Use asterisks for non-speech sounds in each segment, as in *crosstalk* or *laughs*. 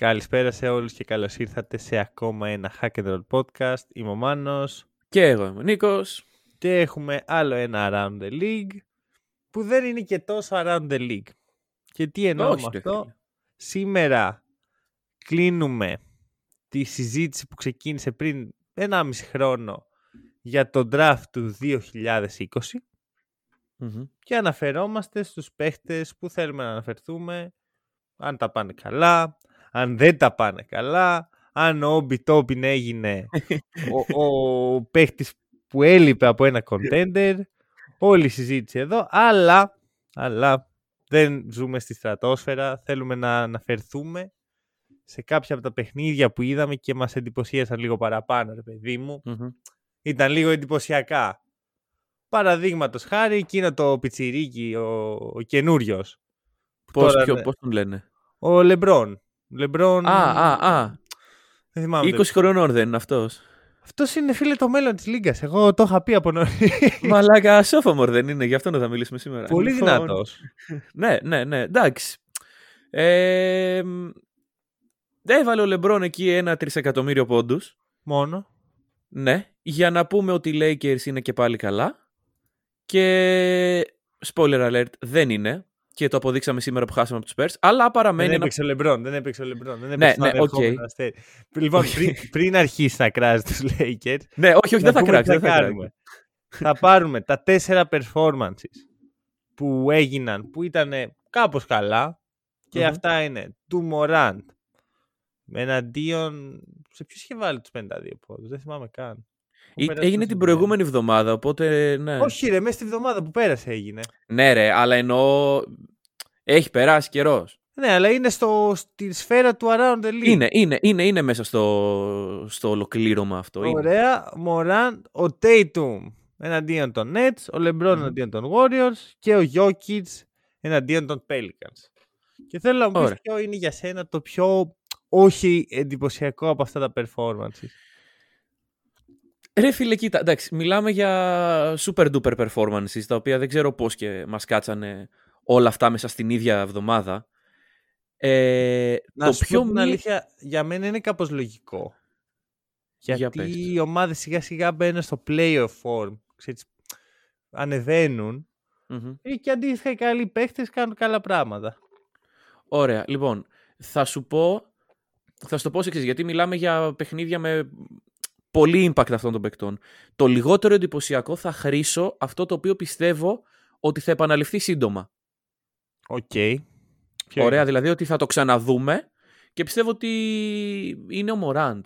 Καλησπέρα σε όλους και καλώς ήρθατε σε ακόμα ένα Hack and Roll podcast. Είμαι ο Μάνος Και εγώ είμαι ο Νίκος. και έχουμε άλλο ένα Around the League που δεν είναι και τόσο Around the League. Και τι εννοώ Όχι, με ρε αυτό; φίλε. Σήμερα κλείνουμε τη συζήτηση που ξεκίνησε πριν 1,5 χρόνο για το draft του 2020 Μμμ. και αναφερόμαστε στους παίχτες που θέλουμε να αναφερθούμε αν τα πάνε καλά, αν δεν τα πάνε καλά, αν ο Όμπι Τόπιν έγινε ο, ο παίχτης που έλειπε από ένα contender, όλη η συζήτηση εδώ, αλλά, αλλά δεν ζούμε στη στρατόσφαιρα, θέλουμε να αναφερθούμε σε κάποια από τα παιχνίδια που είδαμε και μας εντυπωσίασαν λίγο παραπάνω, ρε παιδί μου. Μμμ. Ήταν λίγο εντυπωσιακά. Παραδείγματος χάρη, εκείνο το πιτσιρίκι, ο, ο καινούριος. Πώς, Τώρα, ποιο- ναι. πώς τον λένε; Ο Λεμπρόν. Λεμπρόν. Α, α, α. Δεν θυμάμαι. 20 χρονών δεν είναι αυτός. Αυτός είναι φίλε το μέλλον της Λίγκας. Εγώ το είχα πει από νωρίς. Μαλάκα, sophomore δεν είναι, γι' αυτό να θα μιλήσουμε σήμερα. Πολύ Λοιπόν, δυνατός. Ναι, ναι, ναι, εντάξει. Ε, μ, έβαλε ο Λεμπρόν εκεί ένα τρισεκατομμύριο πόντους. Μόνο. Ναι, για να πούμε ότι οι Lakers είναι και πάλι καλά. Και spoiler alert, δεν είναι. Και το αποδείξαμε σήμερα που χάσαμε από τους Spurs. Αλλά παραμένει Δεν ένα έπαιξε ο Λεμπρόν. Δεν έπαιξε ο Λεμπρόν. Δεν Ναι, έπαιξε το ναι, ανερχόμενο οκ. αστέρι. Λοιπόν, πριν, *laughs* πριν αρχίσει να κράζει τους Lakers, Ναι, όχι, όχι, να δεν θα πούμε κράξει. τι Δεν θα κράξει. κάνουμε. θα πάρουμε τα τέσσερα performances που έγιναν, που ήταν κάπως καλά και Μμμ. αυτά είναι του Morant εναντίον... Σε ποιος είχε βάλει τους 52 πόντους, δεν θυμάμαι καν. Πού Ή- πέρασε Έγινε το την Σουντέν. προηγούμενη εβδομάδα, οπότε ναι. Όχι ρε, μέσα στη βδομάδα που πέρασε έγινε. Ναι, ρε, αλλά εννοώ. Έχει περάσει καιρός. Ναι, αλλά είναι στο, στη σφαίρα του Around the League. Είναι, είναι, είναι, είναι μέσα στο, στο ολοκλήρωμα αυτό. Είναι. Ωραία, Morant, ο Tatum εναντίον των Nets, ο LeBron Μμμ. εναντίον των Warriors και ο Jokic εναντίον των Pelicans. Και θέλω να μου πεις Ωραία. ποιο είναι για σένα το πιο όχι εντυπωσιακό από αυτά τα performances. Ρε φίλε, κοίτα, εντάξει, μιλάμε για super duper performances, τα οποία δεν ξέρω πώς και μας κάτσανε όλα αυτά μέσα στην ίδια εβδομάδα. Ε, Να το σου πιο πω την μη- αλήθεια, για μένα είναι κάπως λογικό. Για Γιατί πες. οι ομάδες σιγά σιγά μπαίνουν στο playoff form, ξέρεις, ανεβαίνουν Μμμ. ή και αντίστοιχα οι καλοί παίχτες κάνουν καλά πράγματα. Ωραία, λοιπόν, θα σου πω, θα σου το πω ως εξής, γιατί μιλάμε για παιχνίδια με πολύ impact αυτών των παικτών. Το λιγότερο εντυπωσιακό θα χρίσω αυτό το οποίο πιστεύω ότι θα επαναληφθεί σύντομα. Οκ. Ποιο Ωραία, είναι; δηλαδή ότι θα το ξαναδούμε και πιστεύω ότι είναι ο Μοράντ.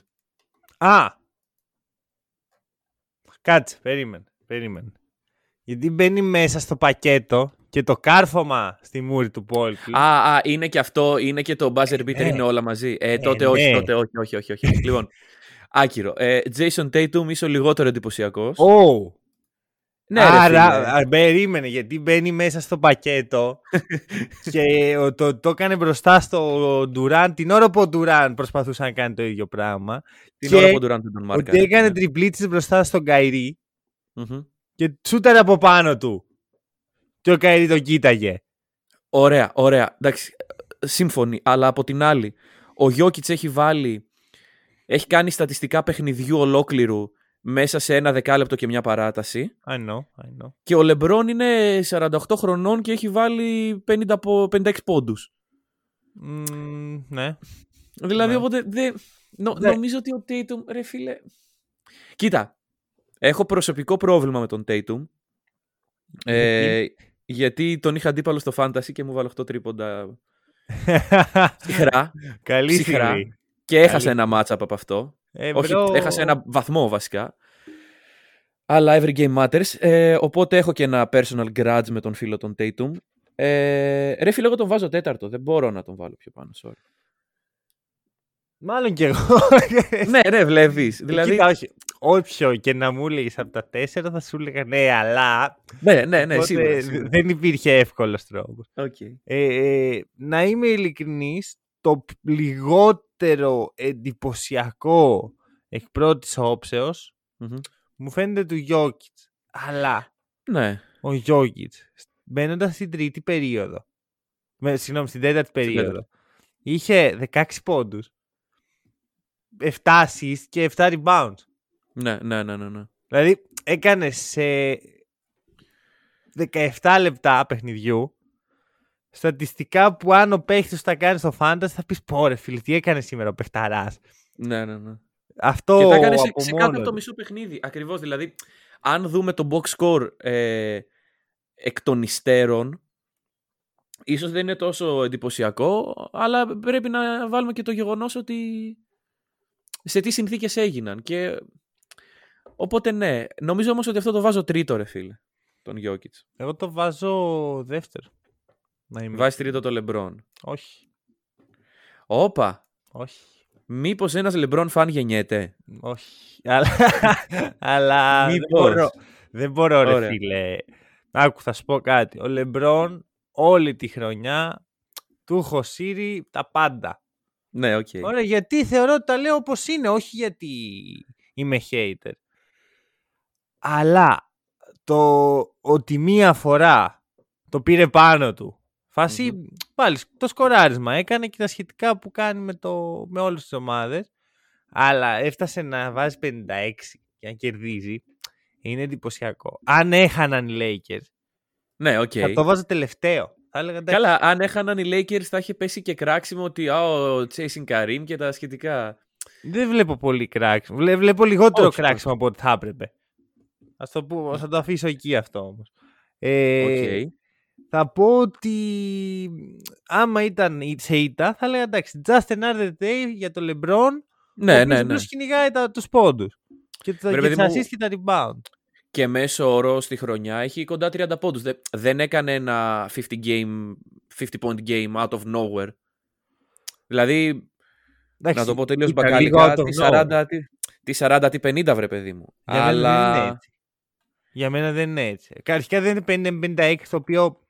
Α! Κάτσε, περίμενε, περίμενε. Γιατί μπαίνει μέσα στο πακέτο και το κάρφωμα στη μούρη του Πέλτλ. Α, α, είναι και αυτό, είναι και το buzzer beater, ναι. είναι όλα μαζί. Ε, τότε Ε, όχι, ναι. τότε όχι, όχι, όχι. όχι. λοιπόν, *laughs* άκυρο. Ε, Jason Tatum είσαι ο λιγότερο εντυπωσιακός. Ω! ναι, ρε, Άρα, φίλε. α, περίμενε, γιατί μπαίνει μέσα στο πακέτο *laughs* και ο- το, το έκανε μπροστά στο Ντουράν την ώρα που ο Ντουράν προσπαθούσε να κάνει το ίδιο πράγμα. την και ώρα που ο Durant δεν τον μάρκαρε. Ότι έκανε Ναι. τριπλίτσες μπροστά στον Καϊρή Μμμ. και τσούταρε από πάνω του. Και ο Καϊρή τον κοίταγε. Ωραία, ωραία. Εντάξει, σύμφωνοι. Αλλά από την άλλη, ο Γιώκητς έχει βάλει. Έχει κάνει στατιστικά παιχνιδιού ολόκληρου μέσα σε ένα δεκάλεπτο και μια παράταση. I know, I know. Και ο Λεμπρόν είναι 48 χρονών και έχει βάλει 50 από 56 πόντους. Μμμ, ναι. Δηλαδή, Ναι. οπότε δεν. νο- Ναι. Νομίζω ότι ο Tatum, ρε φίλε. Κοίτα. Έχω προσωπικό πρόβλημα με τον Tatum. Ε, γιατί; τον είχα αντίπαλο στο fantasy και μου βάλε 8 τρίποντα *laughs* ψυχρά. Καλή Ψυχρά. στιγμή. Και έχασε Καλή. ένα matchup από αυτό. Ε, Όχι, bro, έχασε ένα βαθμό βασικά. Αλλά every game matters. Ε, οπότε έχω και ένα personal grudge με τον φίλο τον Tatum. Ε, ρε φίλε, εγώ τον βάζω τέταρτο. Δεν μπορώ να τον βάλω πιο πάνω. Sorry. Μάλλον και εγώ. *laughs* ναι, ναι, βλέπεις. Δηλαδή... Κοίτα, όχι. Όποιο και να μου έλεγες από τα τέσσερα θα σου έλεγα ναι, αλλά. Ναι, ναι, ναι, Οπότε σίγουρα. σίγουρα. Δεν υπήρχε εύκολος τρόπος. Okay. Ε, να είμαι ειλικρινής, το λιγότερο εντυπωσιακό εκ πρώτης όψεως μου φαίνεται του Γιώκητς. Αλλά Ναι. ο Γιώκητς, μπαίνοντας στην τρίτη περίοδο. Με, συγγνώμη, στην τέταρτη περίοδο. τέταρτη. Είχε 16 πόντους. 7 assists και 7 rebounds. Ναι, ναι, ναι, ναι, ναι. Δηλαδή έκανε σε 17 λεπτά παιχνιδιού στατιστικά που αν ο παίχτης τα κάνει στο Fantasy θα πεις πω ρε φίλε τι έκανε σήμερα ο παιχταράς. Ναι, ναι, ναι. Αυτό και τα έκανε σε, από σε μόνο κάτω από το του. μισό παιχνίδι. Ακριβώς. Δηλαδή, αν δούμε το box score ε, εκ των υστέρων, ίσως δεν είναι τόσο εντυπωσιακό, αλλά πρέπει να βάλουμε και το γεγονός ότι σε τι συνθήκες έγιναν. Και... Οπότε ναι, νομίζω όμως ότι αυτό το βάζω τρίτο ρε φίλε, τον Γιώκητς. Εγώ το βάζω δεύτερο. Να είμαι. Βάζει τρίτο το Λεμπρόν. Όχι. Όπα, Όχι. μήπως ένας Λεμπρόν φαν γεννιέται; Όχι. Αλλά, αλλά δεν Μήπως. μπορώ. Δεν μπορώ ρε Ωραία. φίλε. Άκου θα σου πω κάτι. Ο Λεμπρόν όλη τη χρονιά του έχω σύρει τα πάντα. Ναι, οκ. Ωραία, γιατί θεωρώ ότι τα λέω όπως είναι, όχι γιατί είμαι hater. Αλλά το ότι μία φορά το πήρε πάνω του, φάση, πάλι το σκοράρισμα έκανε και τα σχετικά που κάνει με, το, με όλες τις ομάδες, αλλά έφτασε να βάζει 56 και να κερδίζει, είναι εντυπωσιακό. Αν έχαναν οι Lakers, Ναι, οκ. θα το βάζα τελευταίο. Θα έλεγα, εντάξει, Καλά, αν έχαναν οι Lakers θα είχε πέσει και κράξιμο ότι α, ο chasing Kareem και τα σχετικά. Δεν βλέπω πολύ κράξιμο. Βλέ- βλέπω λιγότερο Όχι, κράξιμο από ό,τι θα έπρεπε. Ας το, πω, θα το αφήσω εκεί αυτό όμως. Ε, Οκ. Θα πω ότι άμα ήταν η- σε ήττα θα έλεγα εντάξει just another day για το LeBron Ναι, ο ναι, ναι. οποίος κυνηγάει τα, τους πόντους και, τα, Ρε, και παιδί τις μου, assists και τα rebound. Και μέσω όρο στη χρονιά έχει κοντά 30 πόντους. Δεν, δεν έκανε ένα 50, game, 50 point game out of nowhere. Δηλαδή, Εντάξει, να το πω τελείως ήταν λίγο μπακαλικά, out of τι nowhere. 40, τι, τι 40, τι 50 βρε παιδί μου. Για μένα Αλλά... δεν είναι έτσι. Για μένα δεν είναι έτσι. Αρχικά δεν είναι 50-56 το οποίο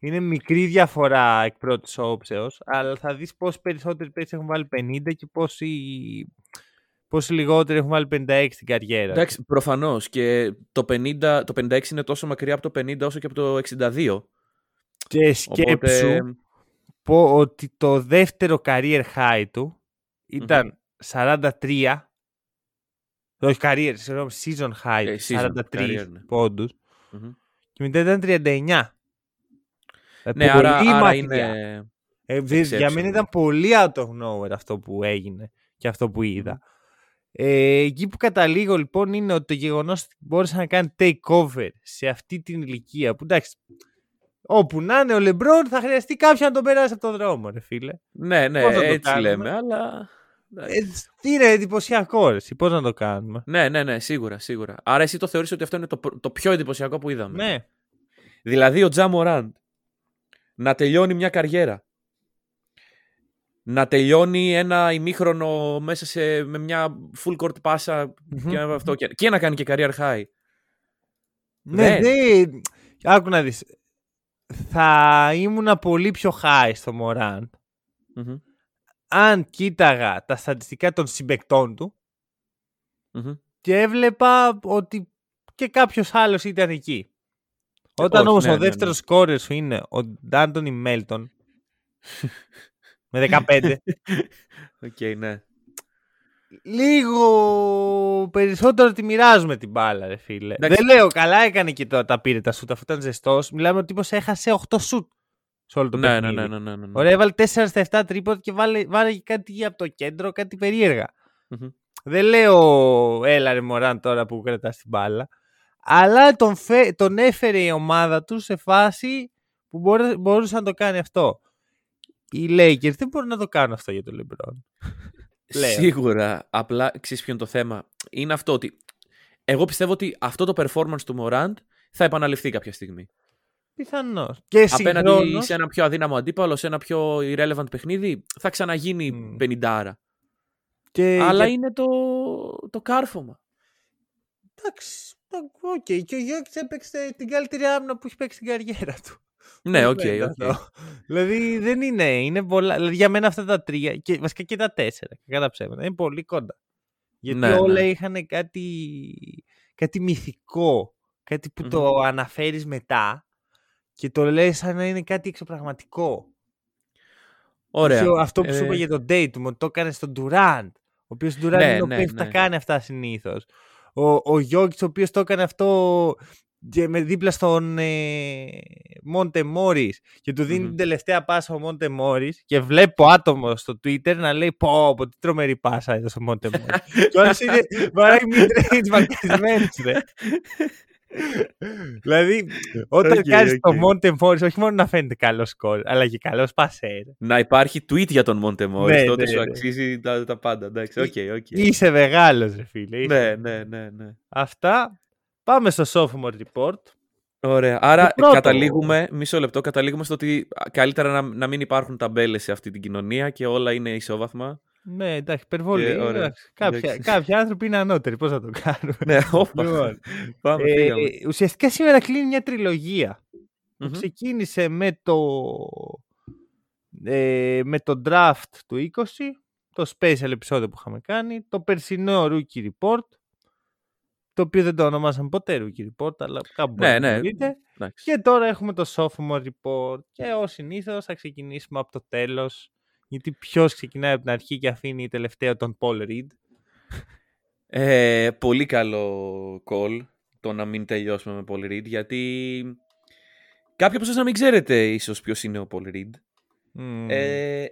είναι μικρή διαφορά εκ πρώτης όψεως, αλλά θα δεις πόσοι περισσότεροι παίκτες έχουν βάλει 50 και πόσοι, πόσοι λιγότεροι έχουν βάλει 56 στην καριέρα. Εντάξει, προφανώς. Και το, 50, το 56 είναι τόσο μακριά από το 50 όσο και από το 62. Και σκέψου Οπότε, πω ότι το δεύτερο career high του ήταν 43. Όχι career, συγγνώμη, season high, Ε, του, season, 43 career, ναι. πόντους μμμ. και μετά ήταν 39. Ναι, Δηλαδή, άρα, πολύ άρα μακριά. είναι... Ε, δε- για μένα exceptional. ήταν πολύ out of nowhere αυτό που έγινε και αυτό που είδα. Ε, εκεί που καταλήγω λοιπόν είναι ότι το γεγονός ότι μπόρεσε να κάνει takeover σε αυτή την ηλικία που εντάξει, όπου να είναι ο Λεμπρόν θα χρειαστεί κάποιον να τον περάσει από τον δρόμο, ρε φίλε. Ναι, ναι, Πώς θα το έτσι κάνουμε; λέμε, αλλά... Ε, είναι εντυπωσιακό, ρε. Πώς να το κάνουμε; Ναι, ναι, ναι, σίγουρα, σίγουρα. Άρα εσύ το θεωρείς ότι αυτό είναι το, προ- το πιο εντυπωσιακό που είδαμε. Ναι. Δηλαδή ο Τζα Μοράντ να τελειώνει μια καριέρα. Να τελειώνει ένα ημίχρονο μέσα σε, με μια full court πάσα Μμμ. και, αυτό, και, και να κάνει και career high. Ναι, Δεν. δεν. Άκου να δεις. Θα ήμουνα πολύ πιο high στο Μωράν Μμμ, αν κοίταγα τα στατιστικά των συμπαικτών του μμμ. και έβλεπα ότι και κάποιος άλλος ήταν εκεί. Όταν όχι, όμως ναι, ο ναι, δεύτερος σκόρερ σου είναι ο Ντε'Άντονι Μέλτον με 15, *laughs* Οκ, ναι. λίγο περισσότερο τη μοιράζουμε την μπάλα, ρε φίλε. Εντάξει. Δεν λέω, καλά έκανε και το, τα πήρε τα σουτ αφού ήταν ζεστός. Μιλάμε ότι τύπος έχασε 8 σουτ σε όλο το Ναι, ναι, παιχνίδι. ναι, ναι, ναι, ναι, ναι. Ωραία, έβαλε 4 στα 7 τρίποντα και βάλε, βάλε κάτι από το κέντρο, κάτι περίεργα. Μμμ. Δεν λέω έλα ρε Μωράν τώρα που κρατάς την μπάλα. Αλλά τον, φε... τον έφερε η ομάδα του σε φάση που μπορέ... μπορούσε να το κάνει αυτό. Οι Lakers δεν μπορούν να το κάνουν αυτό για τον LeBron. Λέω. *laughs* Σίγουρα. Απλά ξέρεις ποιο είναι το θέμα; Είναι αυτό ότι. Εγώ πιστεύω ότι αυτό το performance του Morant θα επαναληφθεί κάποια στιγμή. Πιθανώς. Και Απέναντι συγχρόνως, σε ένα πιο αδύναμο αντίπαλο, σε ένα πιο irrelevant παιχνίδι, θα ξαναγίνει Μμ. 50 άρα. Και Αλλά για- είναι το, το κάρφωμα. Εντάξει, οκ. Και ο Γιόκιτς έπαιξε την καλύτερη άμυνα που έχει παίξει στην καριέρα του. Ναι, οκ, Φαίνεται οκ. αυτό. δηλαδή δεν είναι, είναι πολλά. Δηλαδή για μένα αυτά τα τρία, και βασικά και τα τέσσερα, κατά ψέματα, είναι πολύ κοντά. Γιατί Ναι, όλα ναι. είχαν κάτι, κάτι μυθικό, κάτι που το αναφέρεις μετά και το λες σαν να είναι κάτι εξωπραγματικό. Ωραία. Είχε ο- Αυτό που σου Ε, είπα για τον Dayton, ότι το έκανε στον Durant. Ο οποίος Durant Ναι, είναι ο ναι, οποίος τα ναι. κάνει αυτά συνήθως. Ο, ο Jokic, ο οποίος το έκανε αυτό και με δίπλα στον ε, Μόντε Μόρις και του δίνει Μμμ. την τελευταία πάσα ο Μόντε Μόρις και βλέπω άτομο στο Twitter να λέει Πω, πω τι τρομερή πάσα έδωσε ο Μόντε Μόρις. *laughs* και όλο είναι βαράει mid-range μαρκαρισμένος, ρε. *laughs* δηλαδή, όταν Οκ, κάνεις το οκ. Μόντε Μόρις, όχι μόνο να φαίνεται καλός σκόρερ, αλλά και καλός πασέρ. Να υπάρχει tweet για τον Μόντε Μόρις, Ναι, τότε ναι, σου ναι. αξίζει τα, τα πάντα. Εντάξει, οκ, οκ. Είσαι μεγάλος, ρε φίλε. είσαι. Ναι, ναι, ναι, ναι. Αυτά. Πάμε στο sophomore report. Ωραία. Άρα Το πρώτο. καταλήγουμε, μισό λεπτό, καταλήγουμε στο ότι α, καλύτερα να, να μην υπάρχουν ταμπέλες σε αυτή την κοινωνία και όλα είναι ισόβαθμα. Ναι, εντάξει, υπερβολή. Ε, ωραία. εντάξει. Κάποια, Εντάξει. κάποιοι άνθρωποι είναι ανώτεροι. Πώς θα το κάνουμε. ναι, όπα. Λοιπόν, Πάμε, ε, φύγαμε. ουσιαστικά σήμερα κλείνει μια τριλογία. που Μμμ. Ξεκίνησε με το, ε, με το draft του 20, το special επεισόδιο που είχαμε κάνει, το περσινό rookie report, το οποίο δεν το ονομάσαμε ποτέ rookie report, αλλά κάπου Ναι, μπορείτε να ναι. το βρείτε. Εντάξει. Και τώρα έχουμε το sophomore report και ως συνήθως θα ξεκινήσουμε από το τέλος γιατί ποιος ξεκινάει από την αρχή και αφήνει τελευταίο τον Paul Reed; Ε, πολύ καλό call το να μην τελειώσουμε με Paul Reed γιατί κάποιοι από εσάς να μην ξέρετε ίσως ποιος είναι ο Paul Reed. Μμμ. Ε,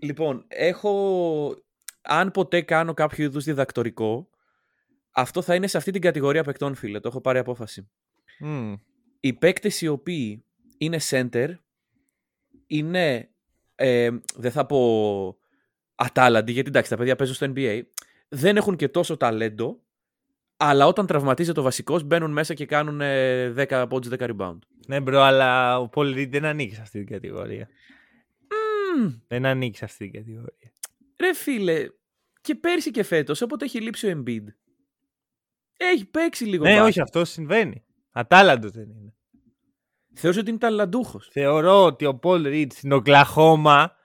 λοιπόν, έχω. Αν ποτέ κάνω κάποιο είδους διδακτορικό, αυτό θα είναι σε αυτή την κατηγορία παικτών, φίλε. Το έχω πάρει απόφαση. Μμ. Οι παίκτες οι οποίοι είναι center είναι. Ε, δεν θα πω ατάλλαντοι, γιατί εντάξει, τα παιδιά παίζουν στο NBA. Δεν έχουν και τόσο ταλέντο, αλλά όταν τραυματίζεται ο βασικός, μπαίνουν μέσα και κάνουν ε, 10 πόντους 10 rebound. Ναι bro, αλλά ο Paul Reed δεν ανήκει σε αυτή την κατηγορία. Μμμ, Δεν ανήκει σε αυτή την κατηγορία. Ρε φίλε, και πέρσι και φέτος, όποτε έχει λείψει ο Embiid, έχει παίξει λίγο ναι, μπάσκετ. όχι, αυτό συμβαίνει. Ατάλλαντος δεν είναι. Θεωρώ ότι είναι ταλαντούχος. Θεωρώ ότι ο Paul Reed στην Οκλαχώμα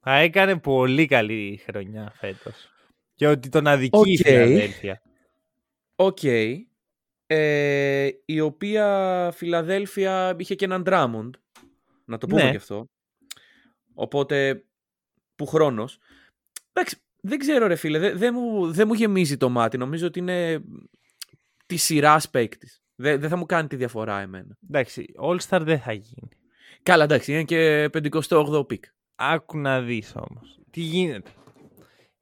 θα έκανε πολύ καλή χρονιά φέτος. Και ότι τον αδικεί η Οκ. Φιλαδέλφια. Οκ. Ε, η οποία Φιλαδέλφια είχε και έναν Drummond. Να το πούμε Ναι. και αυτό. Οπότε, που χρόνος. Εντάξει, δεν ξέρω ρε φίλε, δεν δεν μου, δεν μου γεμίζει το μάτι. Νομίζω ότι είναι της σειράς παίκτης. Δεν, δεν θα μου κάνει τη διαφορά εμένα. Εντάξει, All-Star δεν θα γίνει. Καλά, εντάξει, είναι και 58ο pick. Άκου να δεις όμως. Τι γίνεται.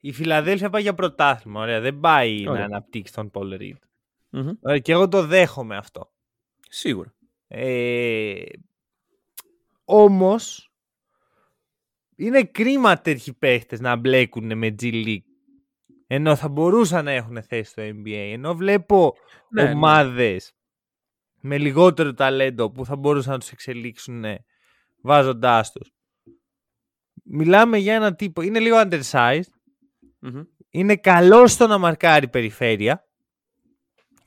Η Φιλαδέλφια πάει για πρωτάθλημα. Ωραία, δεν πάει Ωραία. να αναπτύξει τον Paul Reed. Μμμ. Ωραία, και εγώ το δέχομαι αυτό. Σίγουρα. Ε, όμως, είναι κρίμα τέτοιοι παίχτες να μπλέκουν με G League. Ενώ θα μπορούσαν να έχουν θέση στο NBA. Ενώ βλέπω Ναι, ναι. Ομάδες με λιγότερο ταλέντο που θα μπορούσαν να τους εξελίξουν ναι, βάζοντάς τους. Μιλάμε για έναν τύπο, είναι λίγο undersized, Μμμ. είναι καλό στο να μαρκάρει περιφέρεια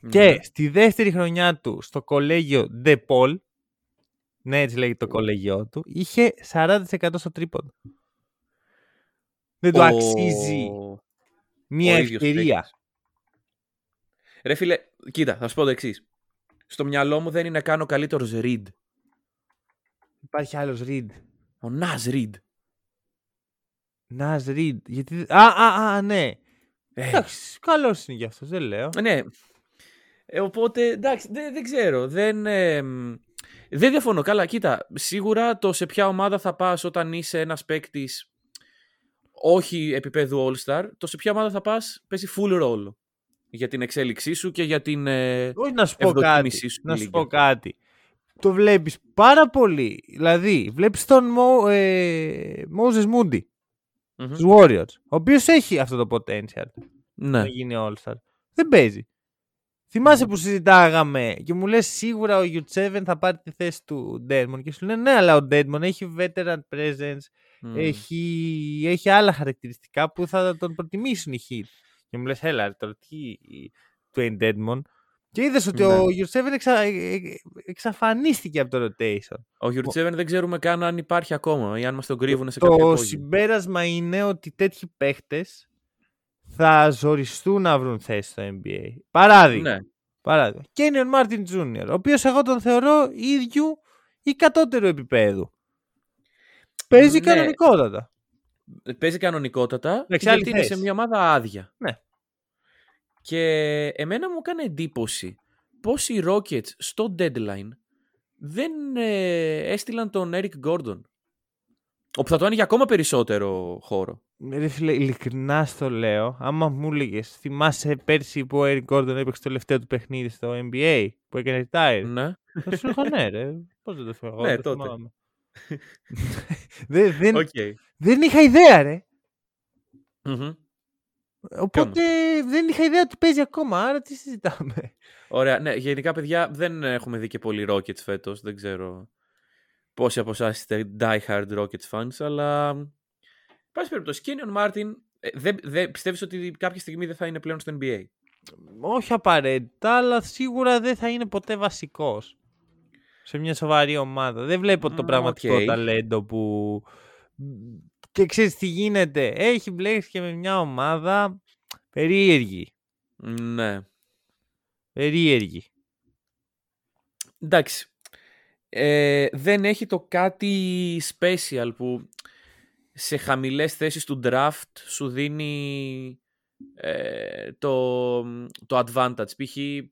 και Ναι. στη δεύτερη χρονιά του στο κολέγιο De Paul, ναι έτσι λέγεται το κολέγιο του, είχε 40% στο τρίποντο. Δεν του Ο- αξίζει μια ο ίδιος ευκαιρία. παίκτης. Ρε φίλε, κοίτα, θα σου πω το εξής. Στο μυαλό μου δεν είναι καν ο καλύτερος Reed. Υπάρχει άλλος Reed. Ο Naz Reed. Νάζ Reed. Γιατί... Α, α, α, ναι. Ε, Εντάξει, καλός είναι γι' αυτός, δεν λέω. ναι. Ε, οπότε, εντάξει, δεν, δεν ξέρω. Δεν, ε, μ, δεν διαφωνώ. Καλά, κοίτα. Σίγουρα το σε ποια ομάδα θα πας όταν είσαι ένας παίκτης όχι επίπεδου All-Star, το σε ποια ομάδα θα πας παίζει full ρόλο. Για την εξέλιξή σου και για την... ε, Όχι να σου πω ευδοκίμησή κάτι. σου Να στη σου λίγα. πω κάτι. Το βλέπεις πάρα πολύ. Δηλαδή, βλέπεις τον Mo, ε, Moses Moody μμμ. στους Warriors, ο οποίος έχει αυτό το potential Ναι. να γίνει All-Star. Δεν παίζει. Θυμάσαι που συζητάγαμε και μου λες σίγουρα ο U7 θα πάρει τη θέση του Deadmon και σου λένε ναι, αλλά ο Deadmon έχει veteran presence, Μμ. έχει, έχει άλλα χαρακτηριστικά που θα τον προτιμήσουν οι Heat. Και μου λες, έλα, ρε, τώρα τι Dwayne Dedmon. Και είδες ότι Ναι. ο Γιουρσέβεν εξα, ε, ε, εξαφανίστηκε από το rotation. Ο Γιουρτσέβεν δεν ξέρουμε καν αν υπάρχει ακόμα ή αν μας τον κρύβουν σε κάποιο Το απόγειο. συμπέρασμα είναι ότι τέτοιοι παίχτες θα ζοριστούν να βρουν θέση στο NBA. Παράδειγμα. Ναι. Παράδειγμα. Κένιον Μάρτιν Τζούνιορ, ο οποίος εγώ τον θεωρώ ίδιου ή κατώτερου επίπεδου. Παίζει Ναι. κανονικότατα. Παίζει κανονικότατα Εντάξει, άλλη γιατί είναι σε θέση. μια ομάδα άδεια. Ναι. Και εμένα μου έκανε εντύπωση πως οι Rockets στο deadline δεν ε, έστειλαν τον Eric Gordon. Όπου θα το άνοιγε ακόμα περισσότερο χώρο. Ρε φίλε, ειλικρινά στο λέω, άμα μου έλεγες, θυμάσαι πέρσι που ο Eric Gordon έπαιξε το τελευταίο του παιχνίδι στο NBA που έκανε retire; Ναι. Θα σου έλεγα ναι, ρε. Πώς δεν το θυμάμαι. Ναι, εγώ το τότε. θυμάμαι. *laughs* δεν, δεν, Οκ. δεν είχα ιδέα, ρε. Μμμ. Οπότε δεν είχα ιδέα ότι παίζει ακόμα, άρα τι συζητάμε. Ωραία. Ναι, γενικά, παιδιά, δεν έχουμε δει και πολλοί Rockets φέτος. Δεν ξέρω πόσοι από εσάς είστε die hard Rockets fans, αλλά... Πάση περιπτώσει, Kenyon Martin, ε, δεν, δεν, πιστεύεις ότι κάποια στιγμή δεν θα είναι πλέον στο NBA. Όχι απαραίτητα, αλλά σίγουρα δεν θα είναι ποτέ βασικός σε μια σοβαρή ομάδα. Δεν βλέπω το Μ, πραγματικό οκ. ταλέντο που... Και ξέρεις τι γίνεται. Έχει μπλέξει και με μια ομάδα περίεργη. Ναι. Περίεργη. Εντάξει. Ε, δεν έχει το κάτι special που σε χαμηλές θέσεις του draft σου δίνει ε, το, το advantage. Π.χ. ε,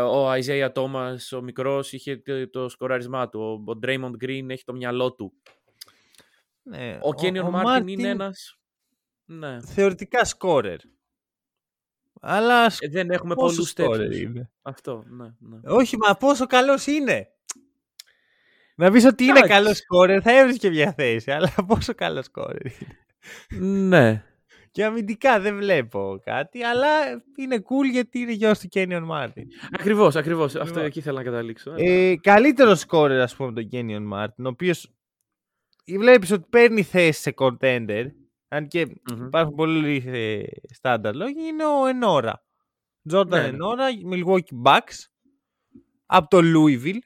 ο Isaiah Thomas, ο μικρός, είχε το, το σκοράρισμά του. Ο, ο Draymond Green έχει το μυαλό του. Ναι, Ο Kenyon Martin Martin είναι ένας... Ναι. Θεωρητικά σκόρερ. Αλλά Ε, δεν έχουμε πόσο πολλούς σκόρερ τέτοιους. είναι. Αυτό, ναι, ναι. Όχι, μα πόσο καλός είναι. Να πεις ότι είναι Εντάξει. καλός σκόρερ, θα έβρισκε μια θέση. Αλλά *laughs* πόσο καλός σκόρερ είναι. ναι. Και αμυντικά δεν βλέπω κάτι, αλλά είναι cool γιατί είναι γιος του Kenyon Martin. Ακριβώς, ακριβώς. Αυτό Λοιπόν. εκεί ήθελα να καταλήξω. Ε, καλύτερος σκόρερ, ας πούμε, από τον Kenyon Martin, ο οποίος βλέπεις ότι παίρνει θέση σε contender, αν και Μμμ. υπάρχουν πολλοί ε, στάνταρ λόγοι, είναι ο Ενόρα. Jordan Ναι, ναι. Ενόρα, Milwaukee Bucks, από το Louisville,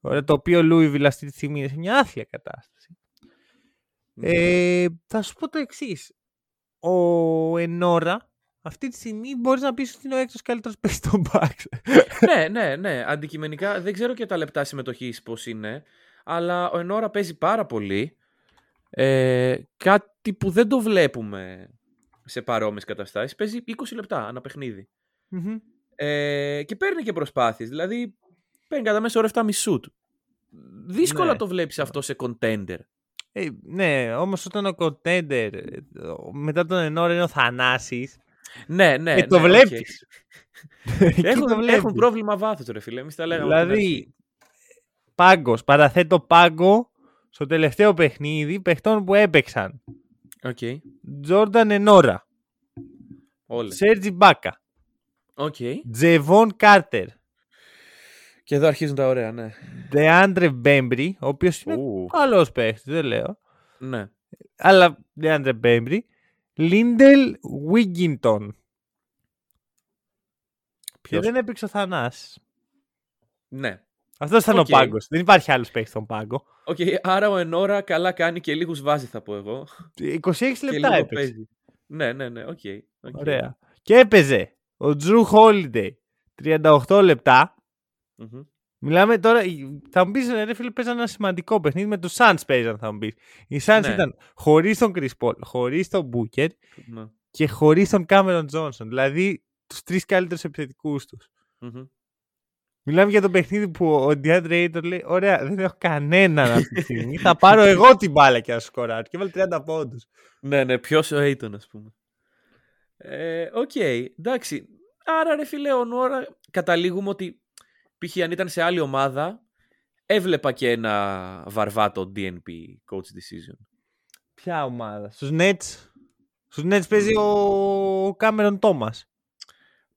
Ωραία, το οποίο Louisville αυτή τη στιγμή είναι σε μια άθλια κατάσταση. Ε, θα σου πω το εξής. Ο Ενόρα αυτή τη στιγμή μπορείς να πεις ότι είναι ο έκτος καλύτερος παίκτης των Bucks. ναι, ναι, ναι. Αντικειμενικά δεν ξέρω και τα λεπτά συμμετοχής πώς είναι. Αλλά ο Nwora παίζει πάρα πολύ. Ε, κάτι που δεν το βλέπουμε σε παρόμοιες καταστάσεις. Παίζει 20 λεπτά ανά παιχνίδι. Μμμ. Ε, και παίρνει και προσπάθειες. Δηλαδή παίρνει κατά μέσο όρο 7 μισού του. Δύσκολα Ναι. το βλέπεις αυτό σε contender. Ε, ναι, όμως όταν ο contender ε, μετά τον Nwora είναι ο Θανάσης Ναι, ναι. και ναι, *laughs* το οκ. βλέπεις. Εκεί το Έχουν, βλέπεις. έχουν πρόβλημα βάθους ρε φίλε. Εμείς τα λέγαμε. από την Δηλαδή, πάγκος, παραθέτω πάγκο στο τελευταίο παιχνίδι παιχτών που έπαιξαν. αρχή. Οκ. Τζόρνταν Nwora, Όλες. Σέρτζι Μπάκα, Οκ. Τζεβόν Κάρτερ, Και εδώ αρχίζουν τα ωραία, ναι. Ντεάντρε Μπέμπρι, ο οποίος είναι Ου, καλός παίχτης, δεν λέω. ναι. Αλλά Ντεάντρε Μπέμπρι, Λίντελ Γουίγκιντον. Και Ποιος; δεν έπαιξε ο Θανάσης. Ναι. Αυτός ήταν Οκ. ο πάγκος. Δεν υπάρχει άλλος παίκτης στον πάγκο. Οκ, άρα ο Nwora καλά κάνει και λίγους βάζει θα πω εγώ. 26 και λεπτά λίγο έπαιξε. παίζει. Ναι, ναι, ναι, OK. OK. Ωραία. Και έπαιζε ο Τζρου Χόλιντεϊ 38 λεπτά. Μμμ. Μιλάμε τώρα. Θα μου πεις, ρε φίλε, παίζανε ένα σημαντικό παιχνίδι με τους Suns παίζαν, θα μου πεις. Οι Suns Ναι. ήταν χωρίς τον Chris Paul, χωρίς τον Booker Ναι. και χωρίς τον Cameron Johnson. Δηλαδή τους τρεις καλύτερους επιθετικούς τους. Μμμ. Μιλάμε για το παιχνίδι που ο DeAndre Ayton λέει: Ωραία, δεν έχω κανέναν αυτή τη στιγμή. θα πάρω εγώ την μπάλα και να σκοράρω. Και έβαλε 30 πόντους. Ναι, ναι, ποιος ο Ayton, ας πούμε. Ε, Οκ, εντάξει. Άρα, ρε φίλε, ο Nwora, καταλήγουμε ότι π.χ. αν ήταν σε άλλη ομάδα, έβλεπα και ένα βαρβάτο DNP coach decision. Ποια ομάδα, στους Nets; Στους Nets παίζει ο Cameron Thomas.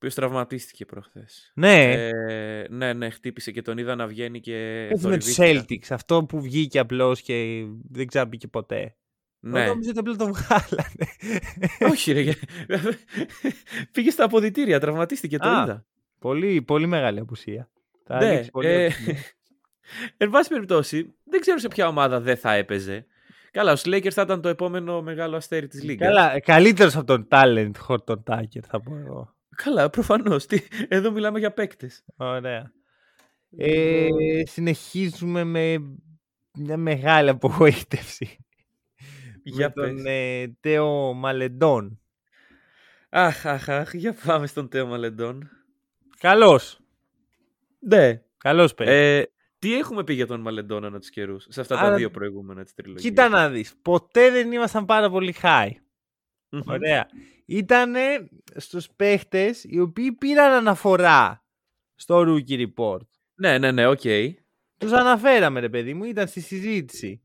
Οποίος τραυματίστηκε προχθές. Ναι, Ε, ναι, ναι, χτύπησε και τον είδα να βγαίνει και έτσι με τους θορυβήθηκα. Celtics. Αυτό που βγήκε απλώς και δεν ξαναμπήκε ποτέ. Ναι. Εγώ νόμιζα ότι απλά τον βγάλανε. Όχι ρε, *laughs* πήγε στα αποδητήρια, τραυματίστηκε, το Α, είδα. πολύ, πολύ μεγάλη απουσία. Θα Ναι, ρίξει πολύ ε, optimism. *laughs* εν πάση περιπτώσει, δεν ξέρω σε ποια ομάδα δεν θα έπαιζε. Καλά, ο Lakers θα ήταν το επόμενο μεγάλο αστέρι της Λίγκας. Καλά, καλύτερος από τον talent Horton Tucker θα πω εγώ. Καλά, προφανώς. Τι- Εδώ μιλάμε για παίκτες. Ωραία. Ε, συνεχίζουμε με μια μεγάλη απογοήτευση. Για με τον πες. ε, Τέο Μαλεντόν. Αχ, αχ, αχ, για πάμε στον Τέο Μαλεντόν. Καλός. Ναι. Καλός παίκτη. Ε, τι έχουμε πει για τον Μαλεντόν ανά τους καιρούς, σε αυτά τα Άρα, δύο προηγούμενα της τριλογίας; Κοίτα να δεις. Ποτέ δεν ήμασταν πάρα πολύ high. Μμμ. Ωραία. Ήτανε στους παίχτες οι οποίοι πήραν αναφορά στο Rookie Report. Ναι, ναι, ναι, οκ. Τους αναφέραμε ρε παιδί μου, ήταν στη συζήτηση.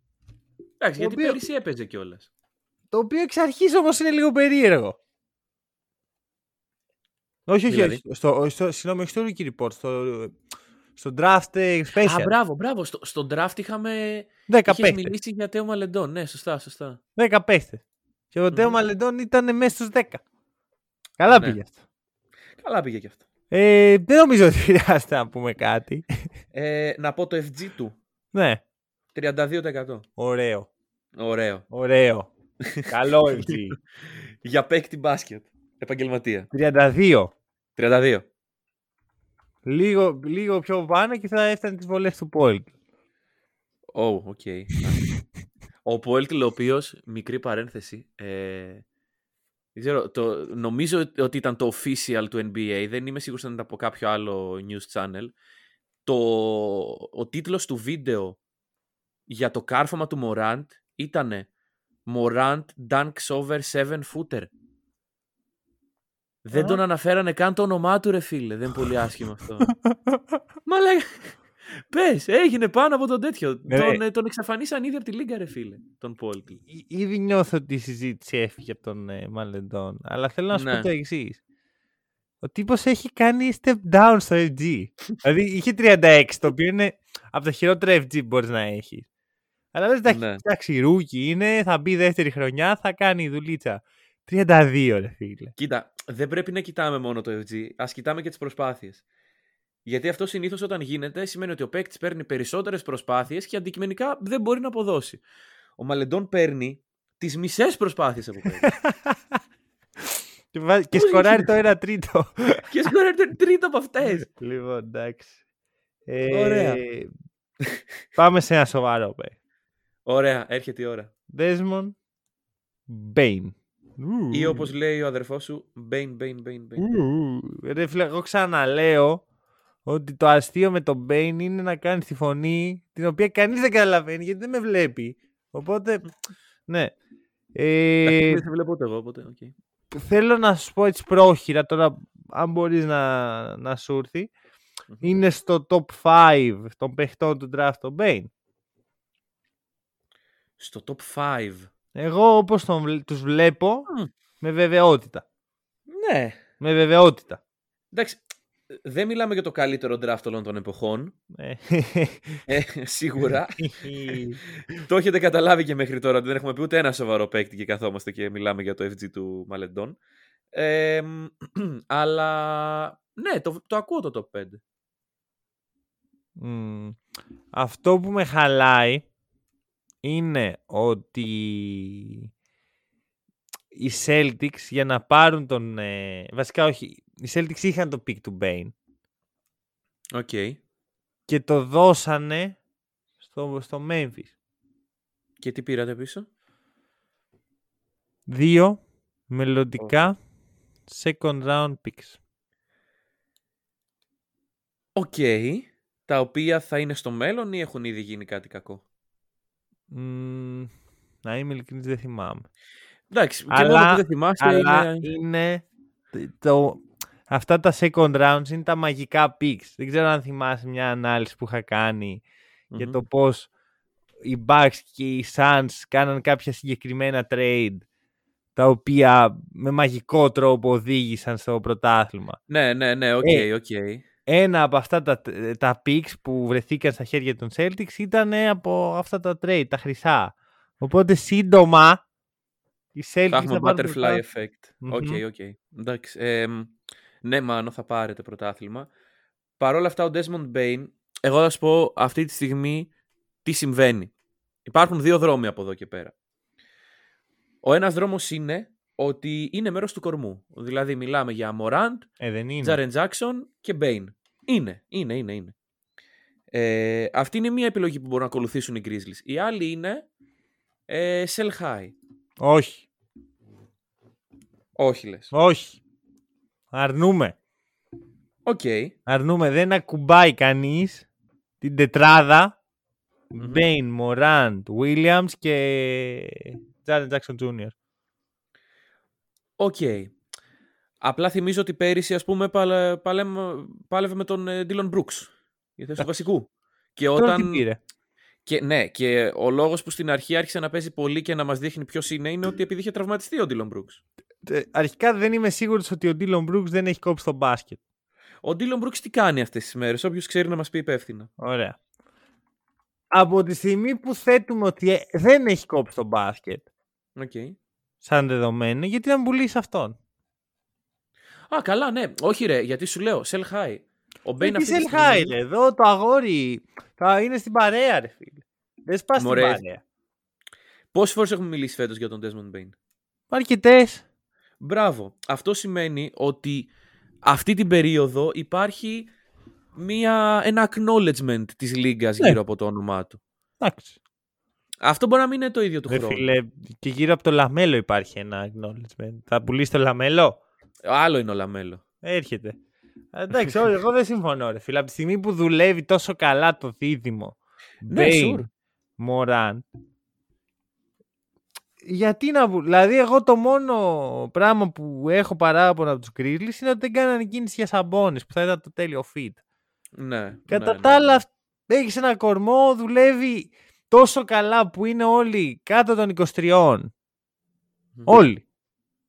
Εντάξει, γιατί οποίο- πέρυσι έπαιζε κιόλας. Το οποίο εξ αρχής όμως είναι λίγο περίεργο. Όχι, όχι, Δηλαδή; όχι. Στο, στο, συγγνώμη, όχι στο Rookie Report, στο, στο Draft ε, Special. Α, μπράβο, μπράβο. Στο, στο draft είχαμε. 10 Είχες παίχτες. μιλήσει για Τέο Μαλεντόν. Ναι, σωστά, σωστά. 10 παίχτες. Και ο Τέο Μμμ. Μαλεντών ήταν μέσα στους 10. Καλά Ναι. πήγε αυτό. Καλά πήγε κι αυτό. Ε, δεν νομίζω ότι χρειάζεται να πούμε κάτι. Ε, να πω το FG του. ναι, 32%. ωραίο. Ωραίο. Ωραίο. *laughs* Καλό έτσι. Για παίκτη μπάσκετ. Επαγγελματία. 32. 32. Λίγο, λίγο πιο πάνω και θα έφτανε τις βολές του Πόελτλ. Oh, OK. *laughs* ο Πόελτλ, ο οποίος, μικρή παρένθεση, ε, δεν ξέρω, το, νομίζω ότι ήταν το official του NBA, δεν είμαι σίγουρος αν ήταν από κάποιο άλλο news channel. Το, ο τίτλος του βίντεο για το κάρφωμα του Morant ήταν Morant dunks over 7 footer. Δεν Α. τον αναφέρανε καν το όνομά του ρε φίλε, δεν είναι πολύ άσχημο αυτό. *laughs* Μα λέει, πες, έγινε πάνω από τον τέτοιο. Ναι, τον, ναι. ε, τον εξαφανίσαν ήδη από τη Λίγκα ρε φίλε, τον Πόλτλ. Εί- Ήδη νιώθω ότι η συζήτηση έφυγε από τον ε, Μαλεντών. Αλλά θέλω να σου Ναι. πω το εξής. Ο τύπος έχει κάνει step down στο FG. δηλαδή είχε 36, το οποίο είναι από τα χειρότερα FG που μπορείς να έχεις. Αλλά δεν τα έχει Ναι. φτιάξει rookie είναι, θα μπει δεύτερη χρονιά, θα κάνει δουλίτσα. 32 ρε φίλε. Κοίτα, δεν πρέπει να κοιτάμε μόνο το FG, ας κοιτάμε και τις προσπάθειες. Γιατί αυτό συνήθως όταν γίνεται σημαίνει ότι ο παίκτης παίρνει περισσότερες προσπάθειες και αντικειμενικά δεν μπορεί να αποδώσει. Ο Μαλεντόν παίρνει τις μισές προσπάθειες από παίκτη. *laughs* και βάζει- και Πώς σκοράρει γίνεται; το 1 τρίτο. *laughs* και σκοράρει τρίτο από αυτές. λοιπόν, εντάξει. Ε, Ωραία. *laughs* πάμε σε ένα σοβαρό παίκτη. Ωραία, έρχεται η ώρα. Desmond Bain. Ή όπως λέει ο αδερφός σου, Bane, Bane, Bane, Bane. Ου, Ρε φίλε, εγώ ξαναλέω ότι το αστείο με τον Bane είναι να κάνει τη φωνή την οποία κανείς δεν καταλαβαίνει γιατί δεν με βλέπει. Οπότε, ναι. Ε, Δεν σε βλέπω ούτε εγώ, οπότε, οκ. θέλω να σου πω έτσι πρόχειρα τώρα, αν μπορείς να, να σου έρθει. Μμμ. Είναι στο top 5 των παιχτών του draft ο Bane. Στο top 5. Εγώ όπως τον, βλέ- τους βλέπω, Μμ. με βεβαιότητα. Ναι. Με βεβαιότητα. Εντάξει, δεν μιλάμε για το καλύτερο draft όλων των εποχών. Ε, Ε, σίγουρα. *laughs* το έχετε καταλάβει και μέχρι τώρα ότι δεν έχουμε πει ούτε ένα σοβαρό παίκτη και καθόμαστε και μιλάμε για το FG του Μαλεντών. Ε, μ, *clears throat* αλλά ναι, το, το ακούω το top 5. Μμ. Αυτό που με χαλάει είναι ότι οι Celtics για να πάρουν τον... ε, βασικά όχι, οι Celtics είχαν το pick του Bane Οκ. και το δώσανε στο, στο Memphis. Και τι πήρατε πίσω; Δύο μελλοντικά second round picks. Οκ. Τα οποία θα είναι στο μέλλον ή έχουν ήδη γίνει κάτι κακό; Μμ, να είμαι ειλικρινής δεν θυμάμαι. Εντάξει, και Αλλά- μόνο που δεν θυμάστε Αλλά είναι... είναι το, αυτά τα second rounds είναι τα μαγικά picks. Δεν ξέρω αν θυμάσαι μια ανάλυση που είχα κάνει για Μμμ. το πώς οι Bucks και οι Suns κάναν κάποια συγκεκριμένα trade τα οποία με μαγικό τρόπο οδήγησαν στο πρωτάθλημα. Ναι, ναι, ναι, οκ, Ε, οκ. Ένα από αυτά τα, τα picks που βρεθήκαν στα χέρια των Celtics ήταν από αυτά τα trade, τα χρυσά. Οπότε σύντομα οι Celtics Θα έχουμε πάρουν butterfly πρωτά- effect. Μμμ. Οκ, οκ. Εντάξει. εμ, ναι, Μάνο, θα πάρετε πρωτάθλημα. Παρ' όλα αυτά, ο Desmond Bane, εγώ θα σου πω αυτή τη στιγμή τι συμβαίνει. Υπάρχουν δύο δρόμοι από εδώ και πέρα. Ο ένας δρόμος είναι ότι είναι μέρος του κορμού. Δηλαδή, μιλάμε για Morant, Ε, δεν είναι. Jaren Jackson και Bane. Είναι, είναι, είναι, είναι. Ε, αυτή είναι μία επιλογή που μπορούν να ακολουθήσουν οι Grizzlies. Η άλλη είναι ε, sell high. Όχι, Όχι λες. όχι. Αρνούμαι. Οκ. Αρνούμαι. Δεν ακουμπάει κανείς την τετράδα Μμμ. Bane, Morant, Williams και Jaren Jackson Jr. Οκ. Απλά θυμίζω ότι πέρυσι, ας πούμε, παλε, παλέμ- πάλευε με τον ε, Dylan Brooks. Για θέση του βασικού. Και Τώρα τι όταν... πήρε; Και, ναι, και ο λόγος που στην αρχή άρχισε να παίζει πολύ και να μας δείχνει ποιος είναι, είναι ότι επειδή είχε τραυματιστεί ο Dylan Brooks. Ε, Αρχικά δεν είμαι σίγουρος ότι ο Dylan Brooks δεν έχει κόψει το μπάσκετ. Ο Dylan Brooks τι κάνει αυτές τις μέρες, όποιος ξέρει να μας πει υπεύθυνα. Ωραία. Από τη στιγμή που θέτουμε ότι ε, δεν έχει κόψει το μπάσκετ Οκ. σαν δεδομένο, γιατί να πουλήσει αυτόν; Α, καλά, ναι. Όχι ρε, γιατί σου λέω, sell high. Ο Bane Τι αυτή τη Sell στιγμή... Χάι, ρε, εδώ το αγόρι θα είναι στην παρέα, ρε φίλε. Δεν σπάς στην Μωρέ. παρέα. Πόσες φορές έχουμε μιλήσει φέτος για τον Desmond Bane; Αρκετές. Μπράβο. Αυτό σημαίνει ότι αυτή την περίοδο υπάρχει μια, ένα acknowledgement της λίγας Ναι. γύρω από το όνομά του. Εντάξει. Αυτό μπορεί να μην είναι το ίδιο του Ρε χρόνου. φίλε, και γύρω από το LaMelo υπάρχει ένα acknowledgement. Θα πουλήσει το LaMelo; Άλλο είναι ο LaMelo. Έρχεται. Ε, Εντάξει, όχι, εγώ δεν συμφωνώ, ρε φίλε. Από τη στιγμή που δουλεύει τόσο καλά το δίδυμο. Ναι, Bane, sure. Morant. Γιατί να βου... Δηλαδή, εγώ το μόνο πράγμα που έχω παράπονα από τους Grizzlies είναι ότι δεν κάνανε κίνηση για σαμπόνε που θα ήταν το τέλειο fit. Ναι. Κατά ναι, τα ναι, άλλα, έχεις ένα κορμό, δουλεύει τόσο καλά που είναι όλοι κάτω των 23. ναι. Όλοι.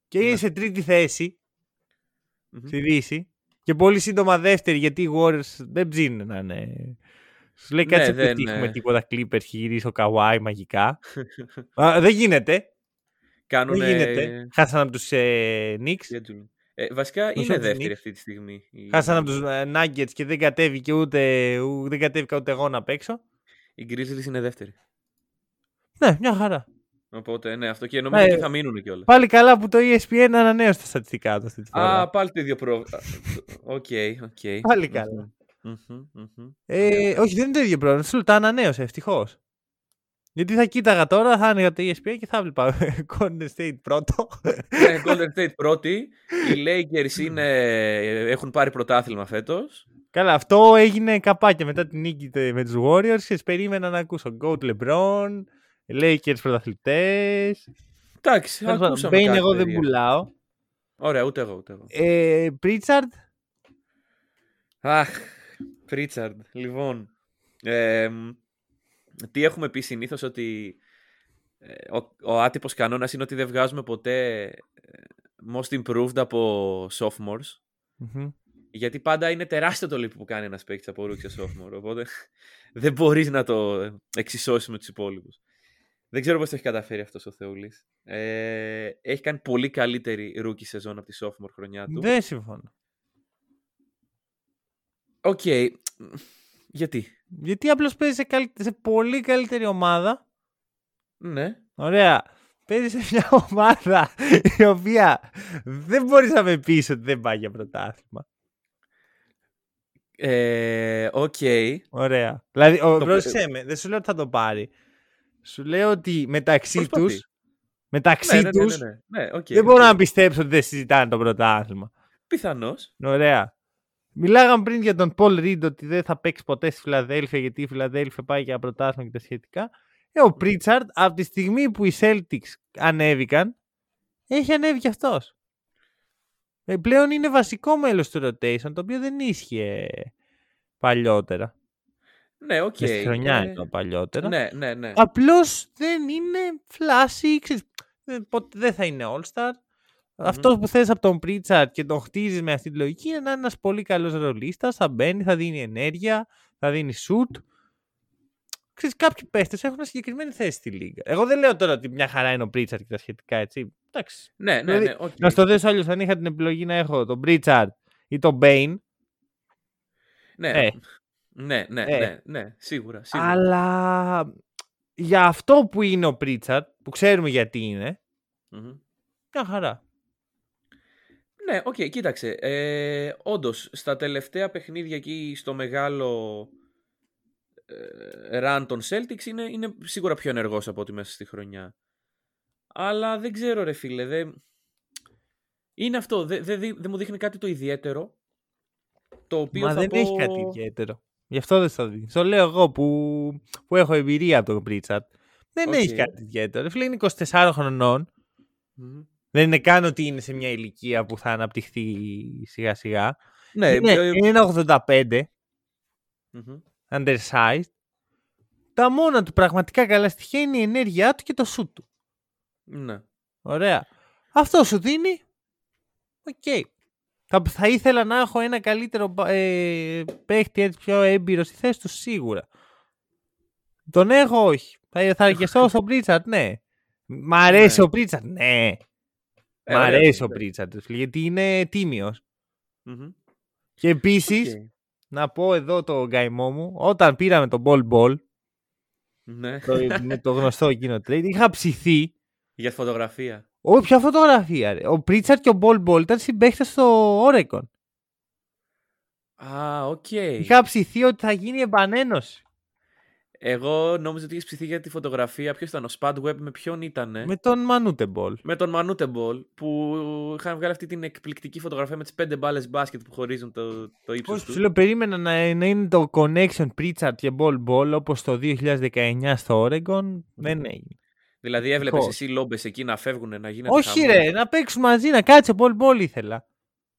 Και είναι Ναι. σε τρίτη θέση Μμμ. στη Δύση. Και πολύ σύντομα δεύτερη, γιατί οι Warriors δεν ψήνουν να είναι. Σου λέει Ναι, κάτσε δεν, πετύχουμε ε. τίποτα Clippers και γυρίσει ο Kawhi μαγικά. Α, δεν γίνεται. Κάνουν. Δεν γίνεται. Χάσαν από τους ε, Knicks. Ε, βασικά Μισό είναι τους δεύτερη Knicks. αυτή τη στιγμή. οι- Χάσαν από τους ε, Nuggets και δεν κατέβηκε ούτε, ου- δεν κατέβηκα ούτε εγώ να παίξω. Οι Grizzlies είναι δεύτερη. Ναι, μια χαρά. Οπότε ναι, αυτό και νομίζω Ε, ότι θα μείνουν κιόλας. Πάλι καλά που το E ESPN ανανέωσε τα στατιστικά του αυτή τη φορά. Α, πάλι το ίδιο πρόβλημα. Οκ, οκ. Πάλι καλά. Μμμ, μμμ. Ε, όχι, δεν είναι το ίδιο πρόβλημα. Σου λέω, τα ανανέωσε, ευτυχώς. Γιατί θα κοίταγα τώρα, θα άνοιγα το E ESPN και θα βλέπα *laughs* Golden State πρώτο. Ναι, Golden State πρώτη. Οι Lakers είναι, έχουν πάρει πρωτάθλημα φέτος. Καλά, αυτό έγινε καπάκια μετά την νίκη τε- με τους Warriors. Ξέρεις, περίμενα να ακούσω Goat LeBron, Lakers πρωταθλητές. Εντάξει, ακούσαμε Bane κάτι εγώ δεν περίεργο. πουλάω. Ωραία, ούτε εγώ, ούτε εγώ. Ε, Pritchard, Αχ, Πρίτσαρντ. Λοιπόν, ε, τι έχουμε πει συνήθως ότι ε, ο, ο άτυπος κανόνας είναι ότι δεν βγάζουμε ποτέ ε, most improved από sophomores. Μμμ. Γιατί πάντα είναι τεράστιο το leap που κάνει ένας παίκτης από rookie σε sophomore. Οπότε *laughs* δεν μπορείς να το εξισώσεις με τους υπόλοιπους. Δεν ξέρω πώς το έχει καταφέρει αυτός ο Θεούλης. Ε, έχει κάνει πολύ καλύτερη rookie σεζόν από τη sophomore χρονιά του. δεν συμφωνώ. Οκ. Γιατί; Γιατί απλώς παίζει σε, καλ- σε πολύ καλύτερη ομάδα. Ναι. Ωραία. Παίζει σε μια *laughs* ομάδα η οποία δεν μπορείς να με πεις ότι δεν πάει για πρωτάθλημα. Ε, Οκ. Ωραία. Δηλαδή, ο, Το- πρόσεξε με, δεν σου λέω ότι θα το πάρει. Σου λέω ότι μεταξύ Προσπαθεί. τους, μεταξύ Ναι, ναι, ναι, τους, ναι, ναι. Ναι, οκ, δεν οκ. μπορώ να πιστέψω ότι δεν συζητάνε το πρωτάθλημα. Πιθανώς. Ωραία. Μιλάγαμε πριν για τον Paul Reed ότι δεν θα παίξει ποτέ στη Φιλαδέλφια γιατί η Φιλαδέλφια πάει για πρωτάθλημα και τα σχετικά. Ε, ο Pritchard από τη στιγμή που οι Celtics ανέβηκαν, έχει ανέβει κι αυτός. Ε, πλέον είναι βασικό μέλος του rotation, το οποίο δεν ίσχυε παλιότερα. Ναι, οκ. Okay. Στη χρονιά Ε, εννοώ παλιότερα. Ναι, ναι, ναι. Απλώς δεν είναι flashy, ξέρεις, δεν, ποτέ, δεν θα είναι All-Star. Αυτός που θες από τον Pritchard και τον χτίζεις με αυτή τη λογική είναι να είναι ένας πολύ καλός ρολίστας. Θα μπαίνει, θα δίνει ενέργεια, θα δίνει shoot. Ξέρεις, κάποιοι παίχτες έχουν μια συγκεκριμένη θέση στη λίγα. Εγώ δεν λέω τώρα ότι μια χαρά είναι ο Pritchard και τα σχετικά έτσι. Εντάξει. Ναι, ναι, Δηλαδή, ναι. οκ. Να στο δέσω αλλιώς, αν είχα την επιλογή να έχω τον Πρίτσαρτ ή τον Μπέιν. Ναι. Ε. Ναι, ναι, Ε. ναι, ναι, σίγουρα. σίγουρα. Αλλά για αυτό που είναι ο Πρίτσαρτ, που ξέρουμε γιατί είναι, Μμμ. μια χαρά. Ναι, οκ, κοίταξε. Ε, Όντως, στα τελευταία παιχνίδια εκεί στο μεγάλο ε, run των Celtics είναι, είναι σίγουρα πιο ενεργός από ό,τι μέσα στη χρονιά. Αλλά δεν ξέρω ρε φίλε, δεν... Είναι αυτό, δεν δεν δει- δεν μου δείχνει κάτι το ιδιαίτερο. Το οποίο Μα θα δεν πω... έχει κάτι ιδιαίτερο. Γι' αυτό δεν στο δει. Στο λέω εγώ που, που έχω εμπειρία από τον Πρίτσαρτ. Δεν Οκ. έχει κάτι ιδιαίτερο. Φίλε είναι 24 χρονών. Μμμ. Δεν είναι καν ότι είναι σε μια ηλικία που θα αναπτυχθεί σιγά σιγά. Ναι, είναι, ε, είναι ένα 85, μμμ. undersized. Τα μόνα του πραγματικά καλά στοιχεία είναι η ενέργειά του και το σουτ του. ναι. Ωραία. Αυτό σου δίνει. Οκ. Θα, θα ήθελα να έχω ένα καλύτερο μπα- ε, παίχτη έτσι πιο έμπειρος στη θέση του σίγουρα. Τον έχω όχι. Θα, θα αρκεστώ στον Πρίτσαρτ, ναι. Μ' αρέσει Ναι. ο Πρίτσαρτ, ναι. Ε, Μ' αρέσει ο ωραίος είναι. Πρίτσαρτ, ρε φίλε, γιατί είναι τίμιος. Μμμ. Και επίσης, Οκ. να πω εδώ το καημό μου, όταν πήραμε τον Μπολ Μπολ, Ναι. το, με το γνωστό εκείνο trade, είχα *laughs* ψηθεί Για φωτογραφία. Όχι, ποια φωτογραφία. Ρε. Ο Πρίτσαρτ και ο Μπολ Μπολ ήταν συμπαίχτες στο Όρεγκον. Α, οκ. Είχα ψηθεί ότι θα γίνει επανένωση. Εγώ νόμιζα ότι είχες ψηθεί για τη φωτογραφία. Ποιος ήταν, ο Spud Webb με ποιον ήταν. Με τον Μανούτε Μπολ. Με τον Μανούτε Μπολ που είχαν βγάλει αυτή την εκπληκτική φωτογραφία με τις πέντε μπάλες μπάσκετ που χωρίζουν το, το ύψος Πώς τους. σου λέω, περίμενα να, να είναι το connection Πρίτσαρτ και Μπολ Μπολ όπως το 2019 στο Όρεγκον. Δεν έγινε. Δηλαδή έβλεπες Δικός. εσύ λόμπες εκεί να φεύγουν, να γίνεται. Όχι, χαμός; ρε, να παίξουμε μαζί, να κάτσει ο Μπολ Μπολ ήθελα.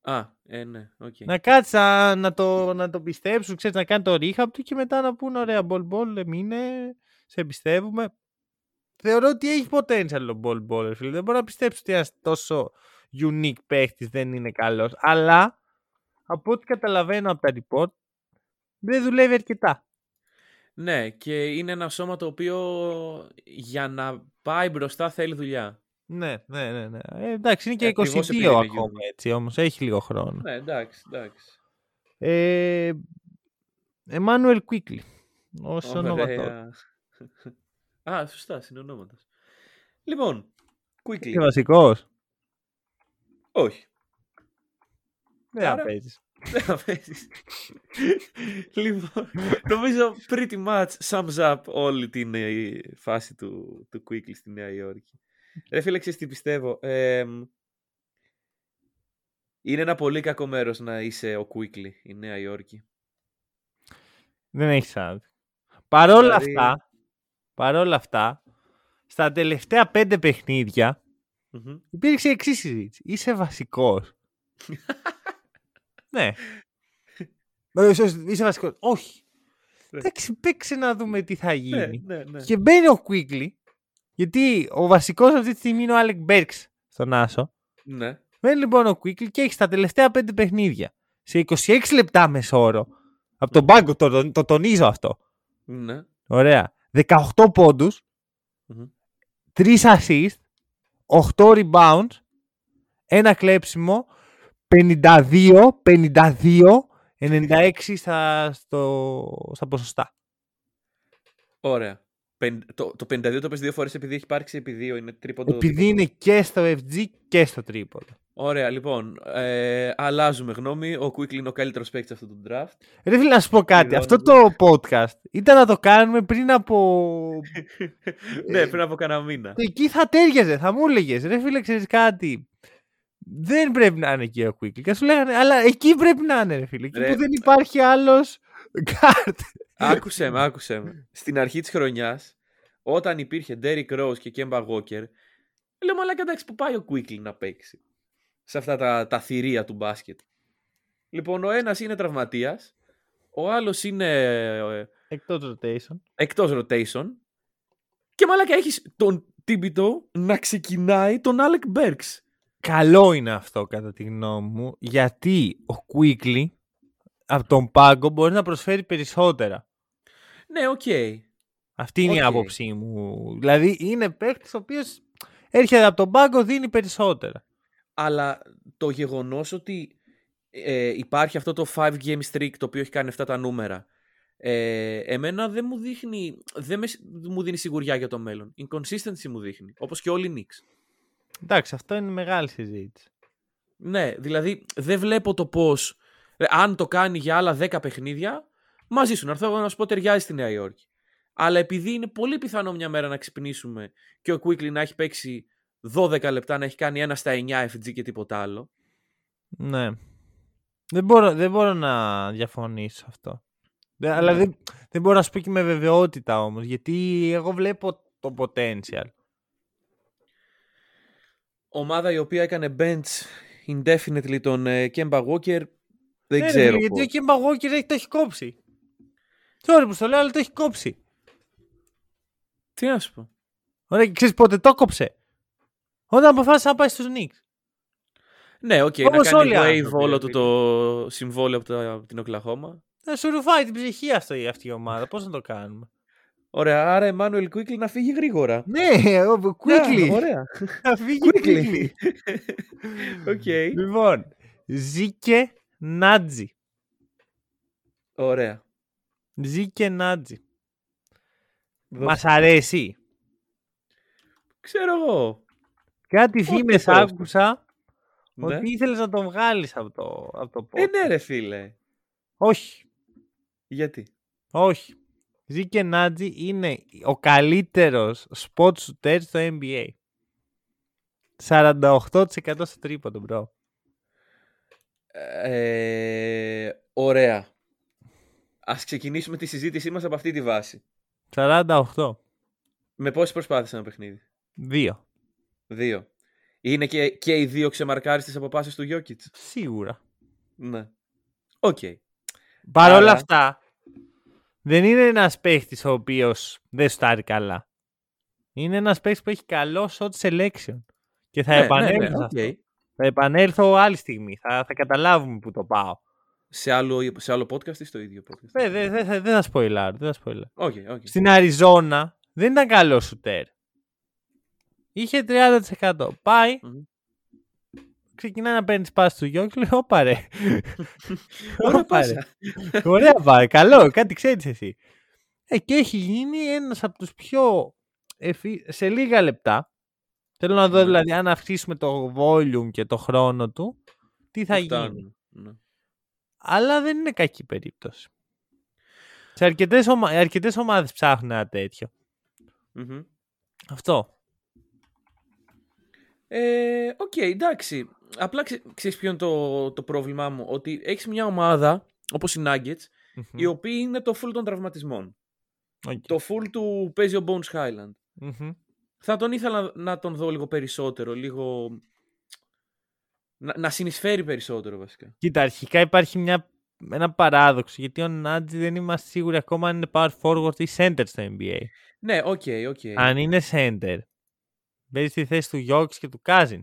Α, ε, ναι, οκ. Να κάτσει να, να το, να το πιστέψουν, ξέρεις, να κάνει το rehab του και μετά να πούνε ωραία Μπολ Μπολ, μείνε, σε πιστεύουμε. Θεωρώ ότι έχει potential ο Μπολ Μπολ, φίλε. Δεν μπορώ να πιστέψω ότι ένας τόσο unique παίχτης δεν είναι καλός. Αλλά από ό,τι καταλαβαίνω από τα reports, δεν δουλεύει αρκετά. Ναι, και είναι ένα σώμα το οποίο για να πάει μπροστά θέλει δουλειά. Ναι, ναι, ναι. ναι. Ε, εντάξει, είναι και Ακριβώς 22 επειδή είναι ακόμα unique. έτσι όμως. Έχει λίγο χρόνο. Ναι, εντάξει, εντάξει. Ε, Emmanuel Quickly. Ως ονόματός. Ωραία. Α, σωστά, συνονόματος. Λοιπόν, quickly. Είσαι βασικός. Όχι. Δεν θα Άρα- παίζεις. Δεν θα παίζεις. λοιπόν, νομίζω pretty much sums up όλη την ε, φάση του, του Quickly στη Νέα Υόρκη. Ρε φίλε, ξέρεις τι πιστεύω. Εμ, είναι ένα πολύ κακό μέρος να είσαι ο Quickly η Νέα Υόρκη. Δεν έχει σαν. Παρόλα Δηλαδή- αυτά, παρόλα αυτά, στα τελευταία πέντε παιχνίδια Μμμ. υπήρξε εξής συζήτηση. Είσαι βασικός. *laughs* ναι. Ε, σωστά, Είσαι βασικός. Όχι. Ναι. Εντάξει, παίξε να δούμε τι θα Ναι, γίνει. ναι, ναι. Και μπαίνει ο Quickly, γιατί ο βασικός αυτή τη στιγμή είναι ο Άλεκ Μπέρξ στον Άσο. ναι. Μπαίνει λοιπόν ο Quickly και έχει στα τελευταία πέντε παιχνίδια σε 26 λεπτά μεσόωρο. Από τον πάγκο το, το, το τονίζω αυτό. ναι. Ωραία. 18 πόντους, Μμμ. 3 assist, 8 rebounds, ένα κλέψιμο, 52, 52, 96 στα, στο, στα ποσοστά. Ωραία. Πεν- Το, το 52 το πες δύο φορές επειδή έχει υπάρξει επί δύο, είναι τρίποντο. Επειδή τρίποντο. είναι και στο FG και στο τρίποδο. Ωραία, λοιπόν. Ε, αλλάζουμε γνώμη. Ο Quickly είναι ο καλύτερος παίκτης αυτού του draft. Ρε φίλε να σου πω κάτι, αυτό το podcast ήταν να το κάνουμε πριν από... *laughs* ναι, πριν από κανένα μήνα. Εκεί θα τέριαζε, θα μου έλεγες. Ρε φίλε, ξέρεις κάτι; Δεν πρέπει να είναι εκεί ο Quickly. Και σου λέγανε, αλλά εκεί πρέπει να είναι, ρε φίλε. Εκεί Ρε, που δεν υπάρχει άλλος guard. άκουσε με, άκουσε με. Στην αρχή της χρονιάς, όταν υπήρχε Derrick Rose και Kemba Walker, λέω μαλάκα εντάξει που πάει ο Quickly να παίξει. Σε αυτά τα, τα θηρία του μπάσκετ. Λοιπόν, ο ένας είναι τραυματίας, ο άλλος είναι ε, Εκτός rotation. εκτός rotation και μαλάκα έχεις τον Τίμπιτο να ξεκινάει τον Άλεκ Μπέρξ. Καλό είναι αυτό κατά τη γνώμη μου, γιατί ο Quickly από τον πάγκο μπορεί να προσφέρει περισσότερα. Ναι, οκ. Okay. Αυτή είναι Οκ. η άποψή μου. Δηλαδή είναι παίκτης ο οποίος έρχεται από τον πάγκο, δίνει περισσότερα. Αλλά το γεγονός ότι ε, υπάρχει αυτό το 5 game streak το οποίο έχει κάνει αυτά τα νούμερα ε, εμένα δεν μου δείχνει δεν με, δεν μου δίνει σιγουριά για το μέλλον. Inconsistency μου δείχνει, όπως και όλοι οι Knicks. Εντάξει, αυτό είναι μεγάλη συζήτηση. Ναι, δηλαδή δεν βλέπω το πώς ε, αν το κάνει για άλλα 10 παιχνίδια μαζί σου να έρθω εγώ να σου πω ταιριάζει στη Νέα Υόρκη. Αλλά επειδή είναι πολύ πιθανό μια μέρα να ξυπνήσουμε και ο Quickly να έχει παίξει 12 λεπτά, να έχει κάνει ένα στα 9 FG και τίποτα άλλο. Ναι. Δεν μπορώ, δεν μπορώ να διαφωνήσω αυτό. Δεν- Αλλά Ναι. δεν, δεν μπορώ να σου πω και με βεβαιότητα όμως, γιατί εγώ βλέπω το potential. Ομάδα η οποία έκανε bench indefinitely τον ε, Kemba Walker δεν Ναι, ρε ξέρω φίλε, γιατί πώς. ο Kemba Walker έχει, το έχει κόψει. Sorry που στο λέω, αλλά το έχει κόψει. Τι να σου πω. Ωραία, και ξέρεις πότε το κόψε; Όταν αποφάσισε να πάει στους Knicks. Ναι, οκ, να Όπως κάνει όλοι οι wave άνθρωποι, όλο ρε του φίλε. το συμβόλαιο από, τα- από την Οκλαχώμα. Να σου ρουφάει την ψυχή αυτή, αυτή η ομάδα. Πώς να το κάνουμε. Ωραία, άρα Immanuel Quickley να φύγει γρήγορα. Ναι, ο- quickly. *laughs* Yeah, ωραία. Να φύγει Quickley. quickly. Οκ. Λοιπόν, Zeke Nnaji. Ωραία. Zeke Nnaji. Δώσε. Μας αρέσει. Ξέρω εγώ. Κάτι Όχι φήμες τόσο. άκουσα Ναι. ότι ήθελες να τον βγάλεις από το, από το Ε, podcast. ναι ρε φίλε. Όχι, Γιατί; όχι. Zeke Nnaji είναι ο καλύτερος spot shooter στο NBA. 48% στο τρίποντο, bro. Ε, ωραία. Ας ξεκινήσουμε τη συζήτησή μας από αυτή τη βάση. 48. Με πόσες προσπάθειες ένα παιχνίδι; Δύο. Δύο. Είναι και, και οι δύο ξεμαρκάριστες από πάσες του Γιόκιτς; Σίγουρα. Ναι. Οκ. Παρ' όλα Άρα- αυτά, δεν είναι ένας παίχτης ο οποίος δεν σουτάρει καλά. Είναι ένας παίχτης που έχει καλό shot selection. Και θα Ναι, επανέλθω ναι, σε ναι, αυτό. οκ. Θα επανέλθω άλλη στιγμή. Θα, θα καταλάβουμε που το πάω. Σε άλλο, σε άλλο podcast ή στο ίδιο podcast; Δεν δε, δε, θα- δεν θα σποϊλάρω. Δεν θα σποϊλάρω. Οκ, οκ. Στην Αριζόνα δεν ήταν καλό σουτέρ. Είχε 30%. Πάει, Μμμ. Ξεκινάει να παίρνεις πάσα του Γιόκιτς και λέει: Όπα ρε. *laughs* Ωραία Όπα, ρε. πάσα. Ωραία πάει. Καλό. Κάτι ξέρεις εσύ. Ε, και έχει γίνει ένας από τους πιο. εφη- σε λίγα λεπτά. Θέλω να δω Ναι. δηλαδή αν αυξήσουμε το volume και το χρόνο του. Τι θα γίνει. Φτάνουν. Ναι. Αλλά δεν είναι κακή περίπτωση. Σε αρκετές, ομα... αρκετές ομάδες ψάχνουν ένα τέτοιο. Μμμ. Αυτό. Ε, Οκ, εντάξει. Απλά ξε, ξέρεις ποιο είναι το, το πρόβλημά μου. Ότι έχεις μια ομάδα, όπως οι Nuggets, οι οποίοι είναι το φουλ των τραυματισμών. Οκ. Το φουλ του παίζει ο Bones Hyland. Μμμ. Θα τον ήθελα να, να τον δω λίγο περισσότερο, λίγο... Να, να συνεισφέρει περισσότερο βασικά. Κοίτα, αρχικά υπάρχει μια, ένα παράδοξο. Γιατί ο Νάτζι δεν είμαστε σίγουροι ακόμα αν είναι power forward ή center στο NBA. Ναι, οκ, οκ. Αν είναι center, παίζει στη θέση του Γιόκιτς και του Cousins.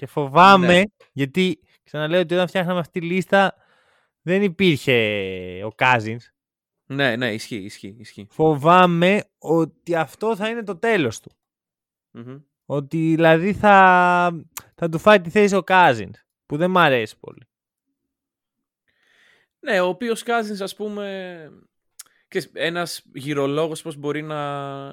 Και φοβάμαι, Ναι. γιατί ξαναλέω ότι όταν φτιάχναμε αυτή τη λίστα δεν υπήρχε ο Cousins. Ναι, ναι, ισχύει, ισχύει, ισχύει. Φοβάμαι ότι αυτό θα είναι το τέλος του. Μμμ. Ότι δηλαδή θα, θα του φάει τη θέση ο Cousins, που δεν μ' αρέσει πολύ. Ναι, ο οποίος Cousins, ας πούμε, ξέρεις, ένας γυρολόγος πώς μπορεί να,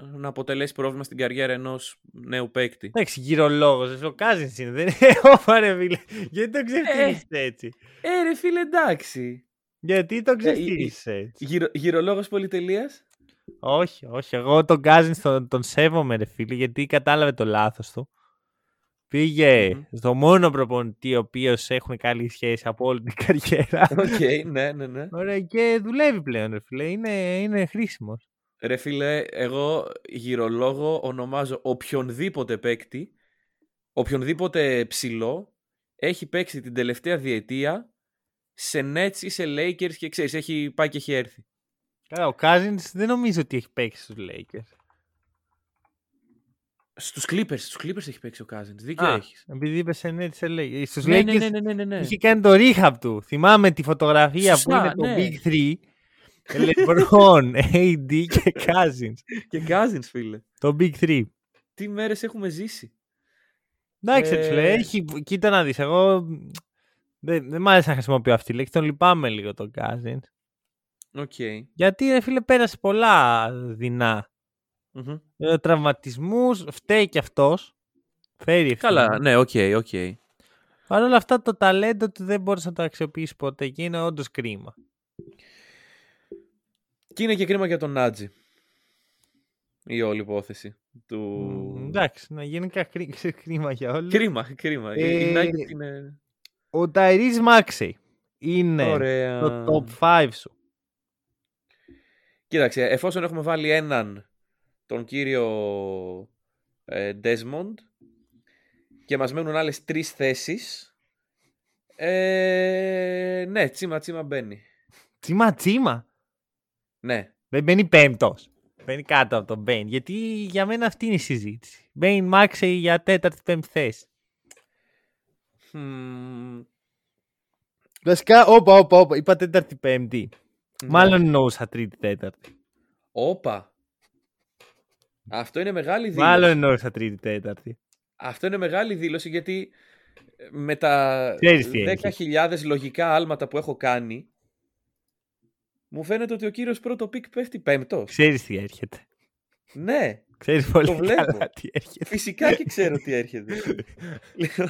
να αποτελέσει πρόβλημα στην καριέρα ενός νέου παίκτη. Εντάξει, γύρω λόγο. Ο Cousins είναι. Δεν είναι. *laughs* Ωπα, ρε φίλε. Γιατί το ξεφτύλισες έτσι; Ε, ρε φίλε, εντάξει. Γιατί το Ε, ξεφτύλισες έτσι; Γυρο, γυρολόγος πολυτελείας; όχι, όχι. Εγώ τον Cousins τον, τον σέβομαι, ρε φίλε, γιατί κατάλαβε το λάθος του. Πήγε Μμμ. στο μόνο προπονητή ο οποίος έχουν καλή σχέση από όλη την καριέρα. Οκ, ναι, ναι, ναι. Ωραία, και δουλεύει πλέον, ρε φίλε. Είναι, είναι χρήσιμος. Ρε φίλε, εγώ γυρολόγο ονομάζω οποιονδήποτε παίκτη, οποιονδήποτε ψηλό, έχει παίξει την τελευταία διετία σε Nets ή σε Lakers και ξέρεις, έχει πάει και έχει έρθει. Καλά, ο Cousins δεν νομίζω ότι έχει παίξει στους Lakers. Στους Clippers, στους Clippers έχει παίξει ο Cousins. Δίκιο Α, έχεις. επειδή είπες σε ναι, της LA. Στους Ναι, ναι, Lakers ναι, ναι, ναι, ναι, ναι. είχε κάνει το rehab του. Θυμάμαι τη φωτογραφία Σωστά, που είναι το ναι. Big 3. LeBron, *laughs* AD και Cousins. Και Cousins, φίλε. Το Big 3. Τι μέρες έχουμε ζήσει. Εντάξει, Ε, ε... φίλε, έχει... κοίτα να δεις, εγώ δεν, δεν μ' άρεσε να χρησιμοποιώ αυτή τη λέξη, τον λυπάμαι λίγο τον Cousins. Οκ. Γιατί, ρε φίλε, πέρασε πολλά δεινά. Μμμ. Ε, τραυματισμούς, φταίει κι αυτός. Φέρει ευθύνη. Καλά, ναι, οκ, οκ. Παρ' όλα αυτά το ταλέντο του δεν μπορείς να το αξιοποιήσεις ποτέ και είναι όντως κρίμα. Και είναι και κρίμα για τον Νάτζι. Η όλη υπόθεση του... Μ, Εντάξει, να γενικά κρί- *laughs* κρίμα για όλους. Κρίμα, κρίμα. Η- Η Ε, Nugget είναι... Ο Ταϊρής Μάξεϊ είναι Ωραία. το top 5 σου. Κοίταξε, εφόσον έχουμε βάλει έναν τον κύριο ε, Desmond και μας μένουν άλλες τρεις θέσεις, ε, ναι, τσίμα τσίμα μπαίνει. Τσίμα τσίμα. Ναι. Δεν μπαίνει πέμπτος. Μπαίνει κάτω από τον Μπέιν. Γιατί για μένα αυτή είναι η συζήτηση. Μπέιν Μάξεϊ για τέταρτη πέμπτη θέση. Μμμ, Βασικά, όπα, όπα, όπα. Είπα τέταρτη πέμπτη. ναι. Μάλλον εννοούσα τρίτη τέταρτη. Όπα. Αυτό είναι μεγάλη δήλωση. Μάλλον εννοούσα τρίτη τέταρτη. Αυτό είναι μεγάλη δήλωση γιατί ε, με τα Ξέρεις τι 10.000 λογικά άλματα που έχω κάνει μου φαίνεται ότι ο κύριος πρώτο pick πέφτει πέμπτος. Ξέρεις τι έρχεται. Ναι, Ξέρεις πολύ βλέπω. καλά τι έρχεται. φυσικά και ξέρω τι έρχεται. *laughs* Λοιπόν,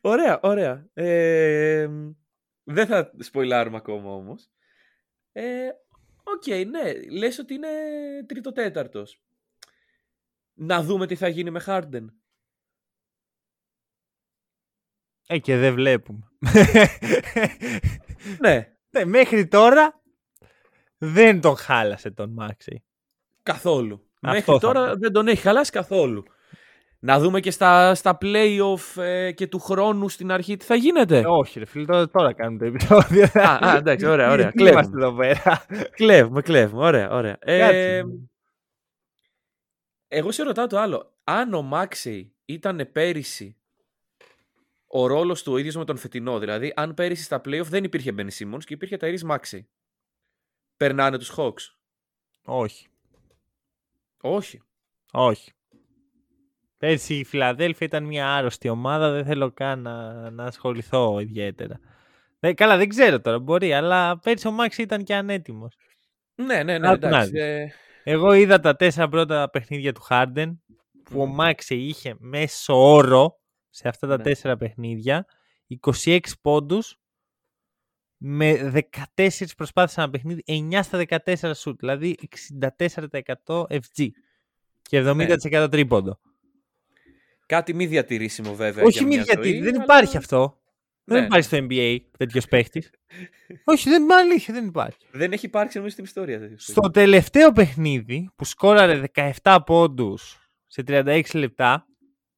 ωραία, ωραία. Ε, δεν θα σποιλάρουμε ακόμα όμως. Ε, Οκ, ναι, λες ότι είναι τρίτο-τέταρτος. Να δούμε τι θα γίνει με Harden. Ε, και δεν βλέπουμε. *laughs* Ναι, ναι, μέχρι τώρα δεν τον χάλασε τον Μάξεϊ. Καθόλου. Αυτό Μέχρι θα τώρα πω. δεν τον έχει χαλάσει καθόλου. Να δούμε και στα, στα play-off ε, και του χρόνου στην αρχή τι θα γίνεται. Ε, όχι, ρε φίλε, τώρα, τώρα κάνουμε το επεισόδιο. α, α, εντάξει, ωραία, ωραία. Τι Είμαστε Κλέβουμε, εδώ πέρα. κλέβουμε, κλέβουμε. Ωραία, ωραία. Ε, Κάτσε. εγώ σε ρωτάω το άλλο. Αν ο Μάξεϊ ήταν πέρυσι ο ρόλος του ο ίδιος με τον φετινό, δηλαδή αν πέρυσι στα play-off δεν υπήρχε Ben Simmons και υπήρχε Tyrese Μάξεϊ. Περνάνε τους Hawks; όχι, Όχι. όχι. Πέρσι η Φιλαδέλφια ήταν μια άρρωστη ομάδα, δεν θέλω καν να, να ασχοληθώ ιδιαίτερα. Ε, καλά, δεν ξέρω τώρα, μπορεί, αλλά πέρσι ο Μάξ ήταν και ανέτοιμος. Ναι, ναι, ναι, Άκου να εντάξει. δεις. Ε, Εγώ είδα τα τέσσερα πρώτα παιχνίδια του Χάρντεν που ο Μμμ. Μάξε είχε μέσο όρο σε αυτά τα Ναι. τέσσερα παιχνίδια 26 πόντους με 14 προσπάθειες ένα παιχνίδι, 9 στα 14 σουτ, δηλαδή 64% FG και 70% τρίποντο. Κάτι μη διατηρήσιμο βέβαια. Όχι για μη μια γιατί, ζωή, δεν αλλά- υπάρχει αυτό. Δεν Ναι. υπάρχει στο NBA τέτοιος *laughs* παίχτης. Όχι, δεν είναι αλήθεια, δεν υπάρχει. Δεν έχει υπάρξει νομίζω στην ιστορία. τέτοιος Στο τελευταίο παιχνίδι που σκόραρε 17 πόντους σε 36 λεπτά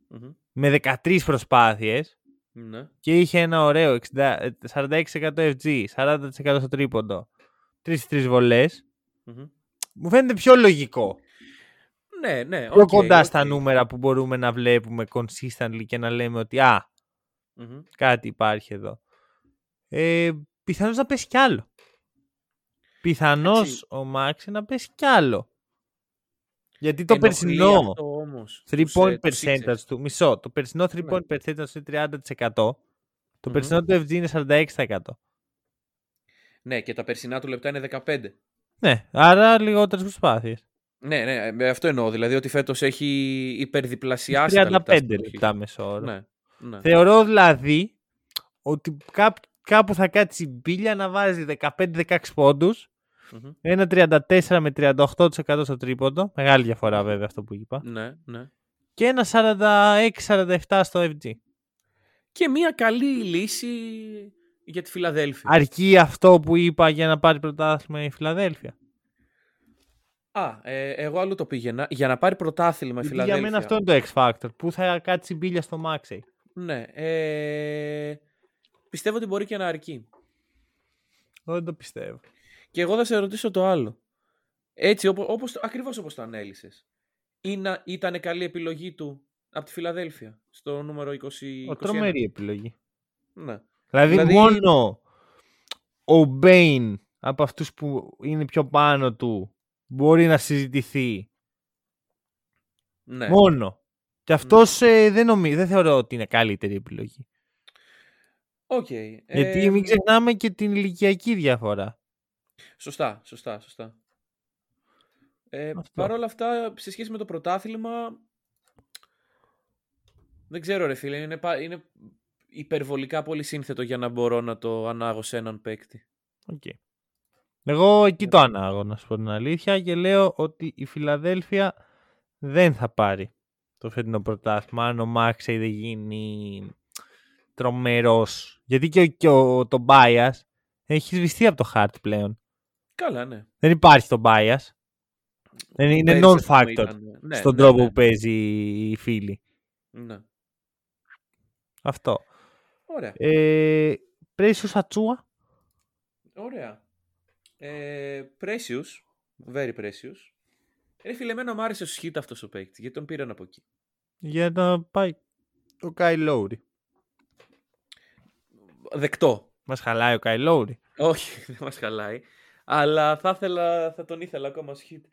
Μμμ. με 13 προσπάθειες Ναι. και είχε ένα ωραίο 60, ε, 46% FG, 40% στο τρίποντο, 3-3 βολές, Μμμ. μου φαίνεται πιο λογικό. Ναι, ναι. Πιο οκ, κοντά οκ. στα νούμερα που μπορούμε να βλέπουμε consistently και να λέμε ότι α, Μμμ. κάτι υπάρχει εδώ. Ε, πιθανώς να πέσει κι άλλο. Πιθανώς Εντάξει. ο Μάξεϊ να πέσει κι άλλο. Γιατί το Ενοχλεί περσινό αυτό όμως 3 τους, point ε, τους percentage Sixers. του, μισό, το περσινό 3 Ναι. point percentage του είναι 30%. Το Μμμ. περσινό του FG είναι 46%. Ναι, και τα περσινά του λεπτά είναι 15. Ναι, άρα λιγότερες προσπάθειες. Ναι, ναι, με αυτό εννοώ. Δηλαδή ότι φέτος έχει υπερδιπλασιάσει τα λεπτά. 35 στην περιοχή. λεπτά μεσόωρο. Ναι, ναι. Θεωρώ δηλαδή ότι κάπου, κάπου θα κάτσει η μπίλια να βάζει 15-16 πόντους, Μμμ. ένα 34 με 38% στο τρίποντο, μεγάλη διαφορά βέβαια αυτό που είπα, Ναι, ναι. και ένα 46-47 στο FG. Και μια καλή λύση για τη Φιλαδέλφια. Αρκεί αυτό που είπα για να πάρει πρωτάθλημα η Φιλαδέλφια. Α, ε, εγώ αλλού το πήγαινα. Για να πάρει πρωτάθλημα η Γιατί για Φιλαδέλφια. μένα αυτό είναι το X Factor. Πού θα κάτσει η μπίλια στο Maxey. Ναι. Ε, πιστεύω ότι μπορεί και να αρκεί. Εγώ δεν το πιστεύω. Και εγώ θα σε ρωτήσω το άλλο. Έτσι, όπω, όπως, το- ακριβώς όπως το ανέλησες. Ή ήταν καλή επιλογή του από τη Φιλαδέλφια στο νούμερο 20. Ο τρομερή επιλογή. Ναι. Δηλαδή, δηλαδή, μόνο ο Μπέιν από αυτούς που είναι πιο πάνω του μπορεί να συζητηθεί. Ναι. Μόνο. Και αυτός ε, δεν, νομίζω, δεν θεωρώ ότι είναι καλύτερη επιλογή. Okay. Γιατί ε, μην ξεχνάμε και την ηλικιακή διαφορά. Σωστά, σωστά, σωστά. Ε, Παρ' όλα αυτά, σε σχέση με το πρωτάθλημα, δεν ξέρω ρε φίλε, είναι, είναι υπερβολικά πολύ σύνθετο για να μπορώ να το ανάγω σε έναν παίκτη. Okay. Εγώ εκεί το ανάγω, να σου πω την αλήθεια, και λέω ότι η Φιλαδέλφια δεν θα πάρει το φετινό πρωτάθλημα αν ο Μάξεϊ δεν γίνει τρομερός. Γιατί και, και ο, το bias έχει σβηστεί από το χάρτη πλέον. Καλά, ναι. Δεν υπάρχει το bias. Δεν είναι non-factor ναι, στον ναι, τρόπο ναι. που παίζει η φίλη. Ναι. Αυτό. Ωραία. Ε, Precious Ατσούα. Ωραία. Ε, precious. Very precious. Ρε φίλε, εμένα μου άρεσε ο Σχίτ αυτός ο παίκτης, γιατί τον πήραν από εκεί. Για να πάει ο Κάι Λόουρι. Δεκτό. Μας χαλάει ο Κάι Λόουρι. Όχι, *laughs* δεν μας χαλάει. Αλλά θα, ήθελα, θα τον ήθελα ακόμα Σχίτ.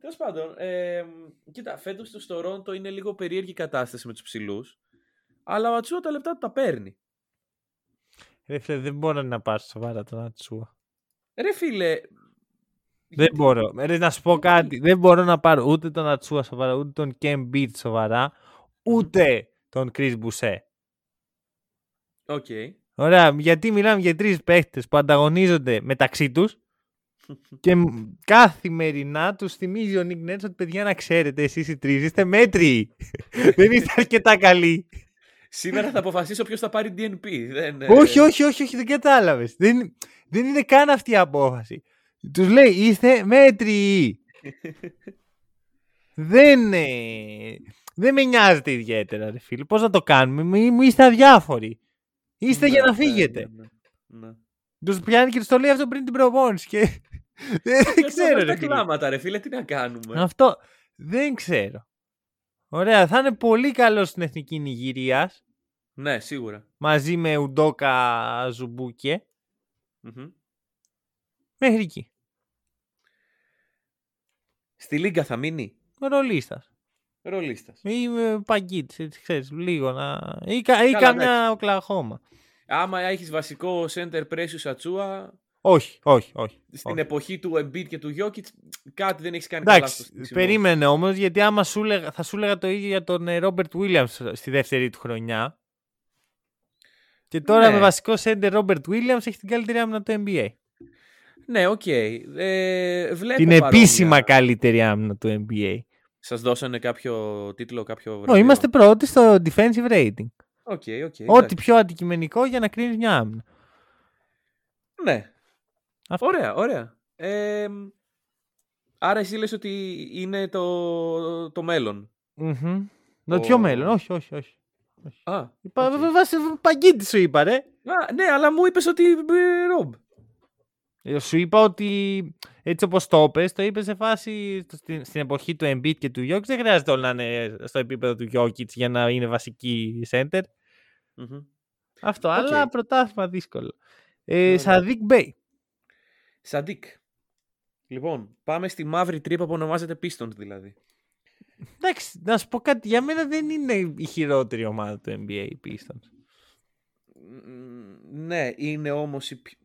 Τέλος πάντων, ε, κοίτα, φέτος στο Στορόντο είναι λίγο περίεργη κατάσταση με τους ψηλούς. Αλλά ο Ατσούα τα λεπτά του τα παίρνει. Ρε φίλε, δεν μπορώ να πάρω σοβαρά τον Ατσούα. Ρε φίλε. Δεν μπορώ. Ρε, να σου πω κάτι. Δεν μπορώ να πάρω ούτε τον Ατσούα σοβαρά, ούτε τον Κέμ Μπίτ σοβαρά, ούτε τον Κρι Μπουσέ. Οκ. Ωραία, γιατί μιλάμε για τρεις παίχτες που ανταγωνίζονται μεταξύ τους *laughs* και καθημερινά τους θυμίζει ο Nick Nurse ότι παιδιά να ξέρετε εσείς οι τρεις είστε μέτριοι. *laughs* δεν είστε αρκετά καλοί. Σήμερα θα αποφασίσω ποιο θα πάρει DNP. Δεν... όχι, όχι, όχι, όχι, δεν κατάλαβες. Δεν, δεν είναι καν αυτή η απόφαση. Τους λέει είστε μέτριοι. δεν, ε, δεν με νοιάζετε ιδιαίτερα, ρε φίλε. Πώς να το κάνουμε, μου είστε αδιάφοροι. Είστε Ναι, για να ναι, φύγετε. ναι, ναι, ναι. Τους πιάνει και τους το λέει αυτό πριν την προπόνηση. Και... *laughs* δεν ξέρω, ρε Τα φίλε. κλάματα, ρε φίλε, τι να κάνουμε; Αυτό δεν ξέρω. Ωραία, θα είναι πολύ καλό στην εθνική Νιγηρίας Ναι, σίγουρα. μαζί με Ουντόκα Αζουμπούκε. Μμμ. Μέχρι εκεί. Στη Λίγκα θα μείνει; Ρολίστας. Ρολίστας. Ή με παγκίτ, έτσι ξέρεις, λίγο να. ή, κα- ή Καλά, καμιά Οκλαχώμα. Άμα έχεις βασικό center pressure Σατσούα, Όχι, όχι, όχι. στην όχι. εποχή του Embiid και του Jokic, κάτι δεν έχεις κάνει καλά στο Εντάξει, στήσιμο. περίμενε όμως, γιατί άμα σου λέγα, θα σου έλεγα το ίδιο για τον Ρόμπερτ Williams στη δεύτερη του χρονιά. Και τώρα Ναι. με βασικός σέντερ Ρόμπερτ Williams έχει την καλύτερη άμυνα του NBA. Ναι, οκ. Ε, βλέπω την παρόμοια. επίσημα καλύτερη άμυνα του NBA. Σας δώσανε κάποιο τίτλο, κάποιο Ω, βραβείο; είμαστε πρώτοι στο defensive rating. Οκ, οκ. Ό,τι εντάξει. πιο αντικειμενικό για να κρίνεις μια άμυνα. Ναι. Αυτό. Ωραία, ωραία. Ε, άρα εσύ λες ότι είναι το, το μέλλον. Μμμ. Το Ο- πιο μέλλον, όχι, όχι, όχι. Α, Είπα, οκ. okay. βάσει παγκίτη σου είπα, ρε. Α, ναι, αλλά μου είπες ότι ε, Ρομπ. Ε, Σου είπα ότι έτσι όπως το είπες, το είπες σε φάση στο- στην, στην εποχή του Embiid και του Jokic. Δεν χρειάζεται όλοι να είναι στο επίπεδο του Jokic για να είναι βασική center. Μμμ. Αυτό, Οκ. αλλά πρωτάθλημα δύσκολο. Ε, Ωραία. Σαδίκ Μπέι. Σαντίκ. Λοιπόν, πάμε στη μαύρη τρύπα που ονομάζεται Pistons δηλαδή. Εντάξει, να σου πω κάτι. Για μένα δεν είναι η χειρότερη ομάδα του NBA οι Pistons. Μ, Ναι, είναι όμως... η πιο-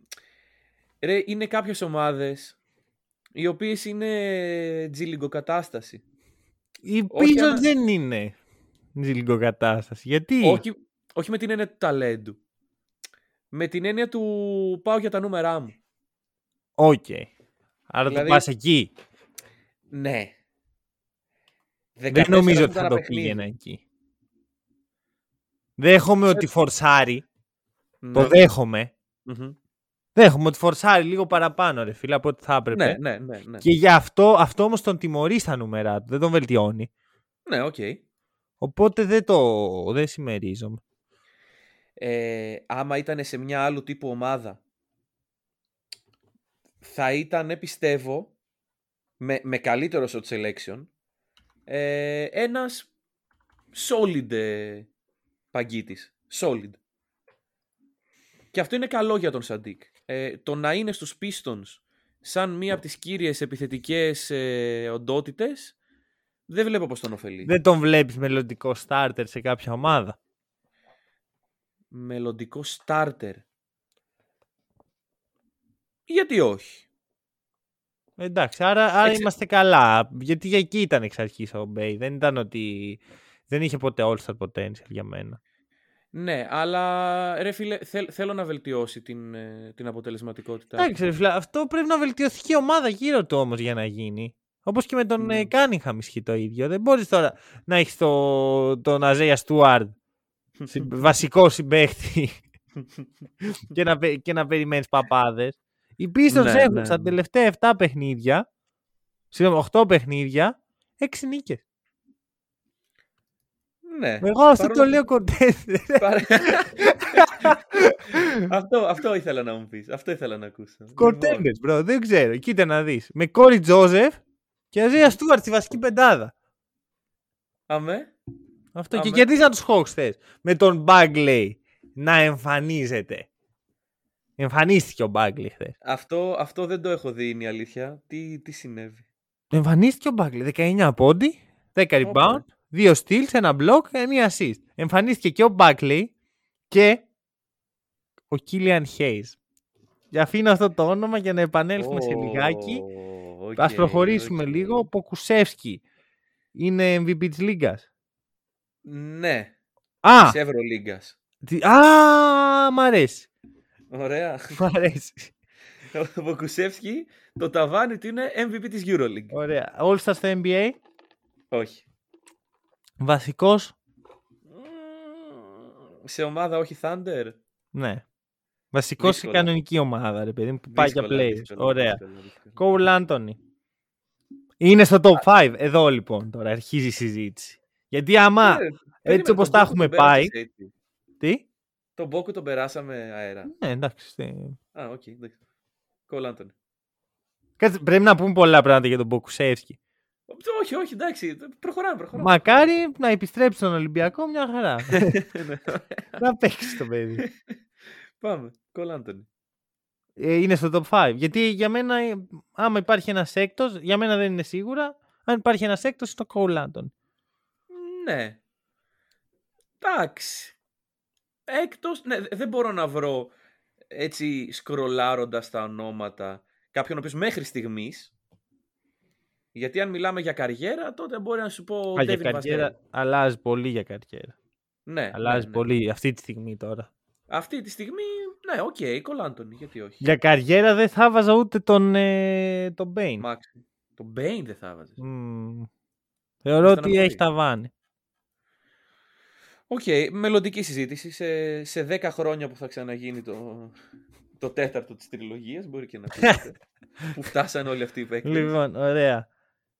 Ρε, είναι κάποιες ομάδες οι οποίες είναι τζιλιγκοκατάσταση. Οι Όχι, Pistons άμα- δεν είναι λίγο κατάσταση. Γιατί; Όχι, όχι με την έννοια του ταλέντου. Με την έννοια του πάω για τα νούμερά μου. Οκ. Άρα Δηλαδή- το πας εκεί. Ναι. Δεν 14 νομίζω ότι ήταν θα το ένα παιχνίδι. πήγαινα εκεί. Δέχομαι ότι φορσάρει. Ναι. Το δέχομαι. Μμμ. Δέχομαι ότι φορσάρει λίγο παραπάνω, ρε φίλε, από ό,τι θα έπρεπε. Ναι, ναι, ναι. Ναι, Και γι' αυτό, αυτό όμως τον τιμωρεί στα νούμερα του. Δεν τον βελτιώνει. ναι οκ. Οπότε δεν το δεν συμμερίζομαι. Ε, άμα ήταν σε μια άλλου τύπου ομάδα, θα ήταν, πιστεύω, με, με καλύτερο shot selection, Ε, ένας solid ε, παγκίτης. Solid. Και αυτό είναι καλό για τον Σαντίκ. Ε, το να είναι στους Pistons σαν μία από τις κύριες επιθετικές ε, οντότητες δεν βλέπω πώς τον ωφελεί. Δεν τον βλέπεις μελλοντικό starter σε κάποια ομάδα. Μελλοντικό starter. Γιατί όχι; Εντάξει, άρα, άρα Εξε- είμαστε καλά. Γιατί για εκεί ήταν εξ αρχής ο Μπέι. Δεν ήταν ότι... Δεν είχε ποτέ all-star potential για μένα. Ναι, αλλά ρε φίλε, θέλ- θέλω να βελτιώσει την, ε, την αποτελεσματικότητα. Εντάξει, ρε φίλε, αυτό πρέπει να βελτιωθεί και η ομάδα γύρω του όμως για να γίνει. Όπως και με τον Ναι. mm. Cunningham ισχύει το ίδιο. Δεν μπορείς τώρα να έχεις το, τον Isaiah Stewart *laughs* βασικό συμπαίκτη *laughs* και να, πε- και να περιμένεις παπάδες. Οι Pistons Ναι, έχουν ναι, στα ναι. τελευταία 7 παιχνίδια, συγγνώμη, 8 παιχνίδια, 6 νίκες. ναι. Εγώ αυτό Παρόλο το που- λέω κοντέντερ. Παρα- *laughs* αυτό, αυτό ήθελα να μου πεις. Αυτό ήθελα να ακούσω. Λοιπόν, Κοντέντερ, bro. Δεν ξέρω. Κοίτα να δεις. Με Κόρι Τζόζεφ και Αζέια Στουάρτ στη βασική πεντάδα. αμέ. Αυτό και Αμέ. κερδίζαν τους Hawks χθες. Με τον Bagley να εμφανίζεται. Εμφανίστηκε ο Bagley χθες. Αυτό, αυτό δεν το έχω δει είναι η αλήθεια. Τι, τι συνέβη; Εμφανίστηκε ο Bagley. 19 πόντοι, 10 rebound, 2 steals, ένα block, 1 assist. Εμφανίστηκε και ο Bagley και ο Killian Hayes. Για αφήνω αυτό το όνομα για να επανέλθουμε σε λιγάκι. Ω, οκ, Ας προχωρήσουμε οκ. λίγο. Ο Ποκουσέφσκι είναι MVP της Λίγκας. Ναι, Α, της Ευρωλίγκας. τι- α, μ' αρέσει. Ωραία. Μ' αρέσει. Ο Βοκουσεύσκι, το ταβάνι του είναι MVP της EuroLeague. Ωραία. All Stars στο NBA. Όχι. Βασικός. Μμμ, Σε ομάδα όχι Thunder. Ναι. Βασικός σε Δύσκολα. κανονική ομάδα, ρε παιδί μου, που πάει για Δύσκολα, players. δύσκολα, Ωραία. δύσκολα, δύσκολα. Κόουλ Άντωνη. Είναι στο top 5. Εδώ λοιπόν τώρα αρχίζει η συζήτηση. Γιατί άμα Ε, περίμενε, έτσι όπως τον τα Πόκου έχουμε τον πάει. πέρασες έτσι. Τι; Τον Πόκου τον περάσαμε αέρα. Ναι, εντάξει. τι- Α, οκ, εντάξει. Cole Anthony. Κάτσε, πρέπει να πούμε πολλά πράγματα για τον Ποκουσέφσκι. Όχι, όχι, εντάξει. Προχωράμε, προχωράμε. Μακάρι να επιστρέψει στον Ολυμπιακό μια χαρά. *laughs* Ναι. να παίξει το παιδί. Πάμε. Cole Anthony. Ε, είναι στο top 5. Γιατί για μένα, ε, άμα υπάρχει ένας έκτος, για μένα δεν είναι σίγουρα. Αν υπάρχει ένας έκτος, είναι το Κόουλ Άντωνη. Ναι. Εντάξει. Έκτος, ναι, δεν μπορώ να βρω έτσι σκρολάροντας τα ονόματα κάποιον ο οποίος μέχρι στιγμής γιατί αν μιλάμε για καριέρα τότε μπορεί να σου πω ο Α, για David καριέρα Vassell. αλλάζει πολύ για καριέρα. Ναι, αλλάζει ναι, ναι. πολύ αυτή τη στιγμή τώρα. Αυτή τη στιγμή, ναι, ok, okay, Cole Anthony, γιατί όχι. Για καριέρα δεν θα βάζα ούτε τον, ε, τον Bane. Maxey. Τον Bane δεν θα έβαζες. Μμμ. Θεωρώ Ήσταν ότι πολύ. έχει ταβάνι. Οκ, μελλοντική συζήτηση. Σε, σε 10 χρόνια που θα ξαναγίνει το, το τέταρτο της τριλογίας, μπορεί και να πείτε. *laughs* που φτάσαν όλοι αυτοί οι παίκτες. Λοιπόν, ωραία.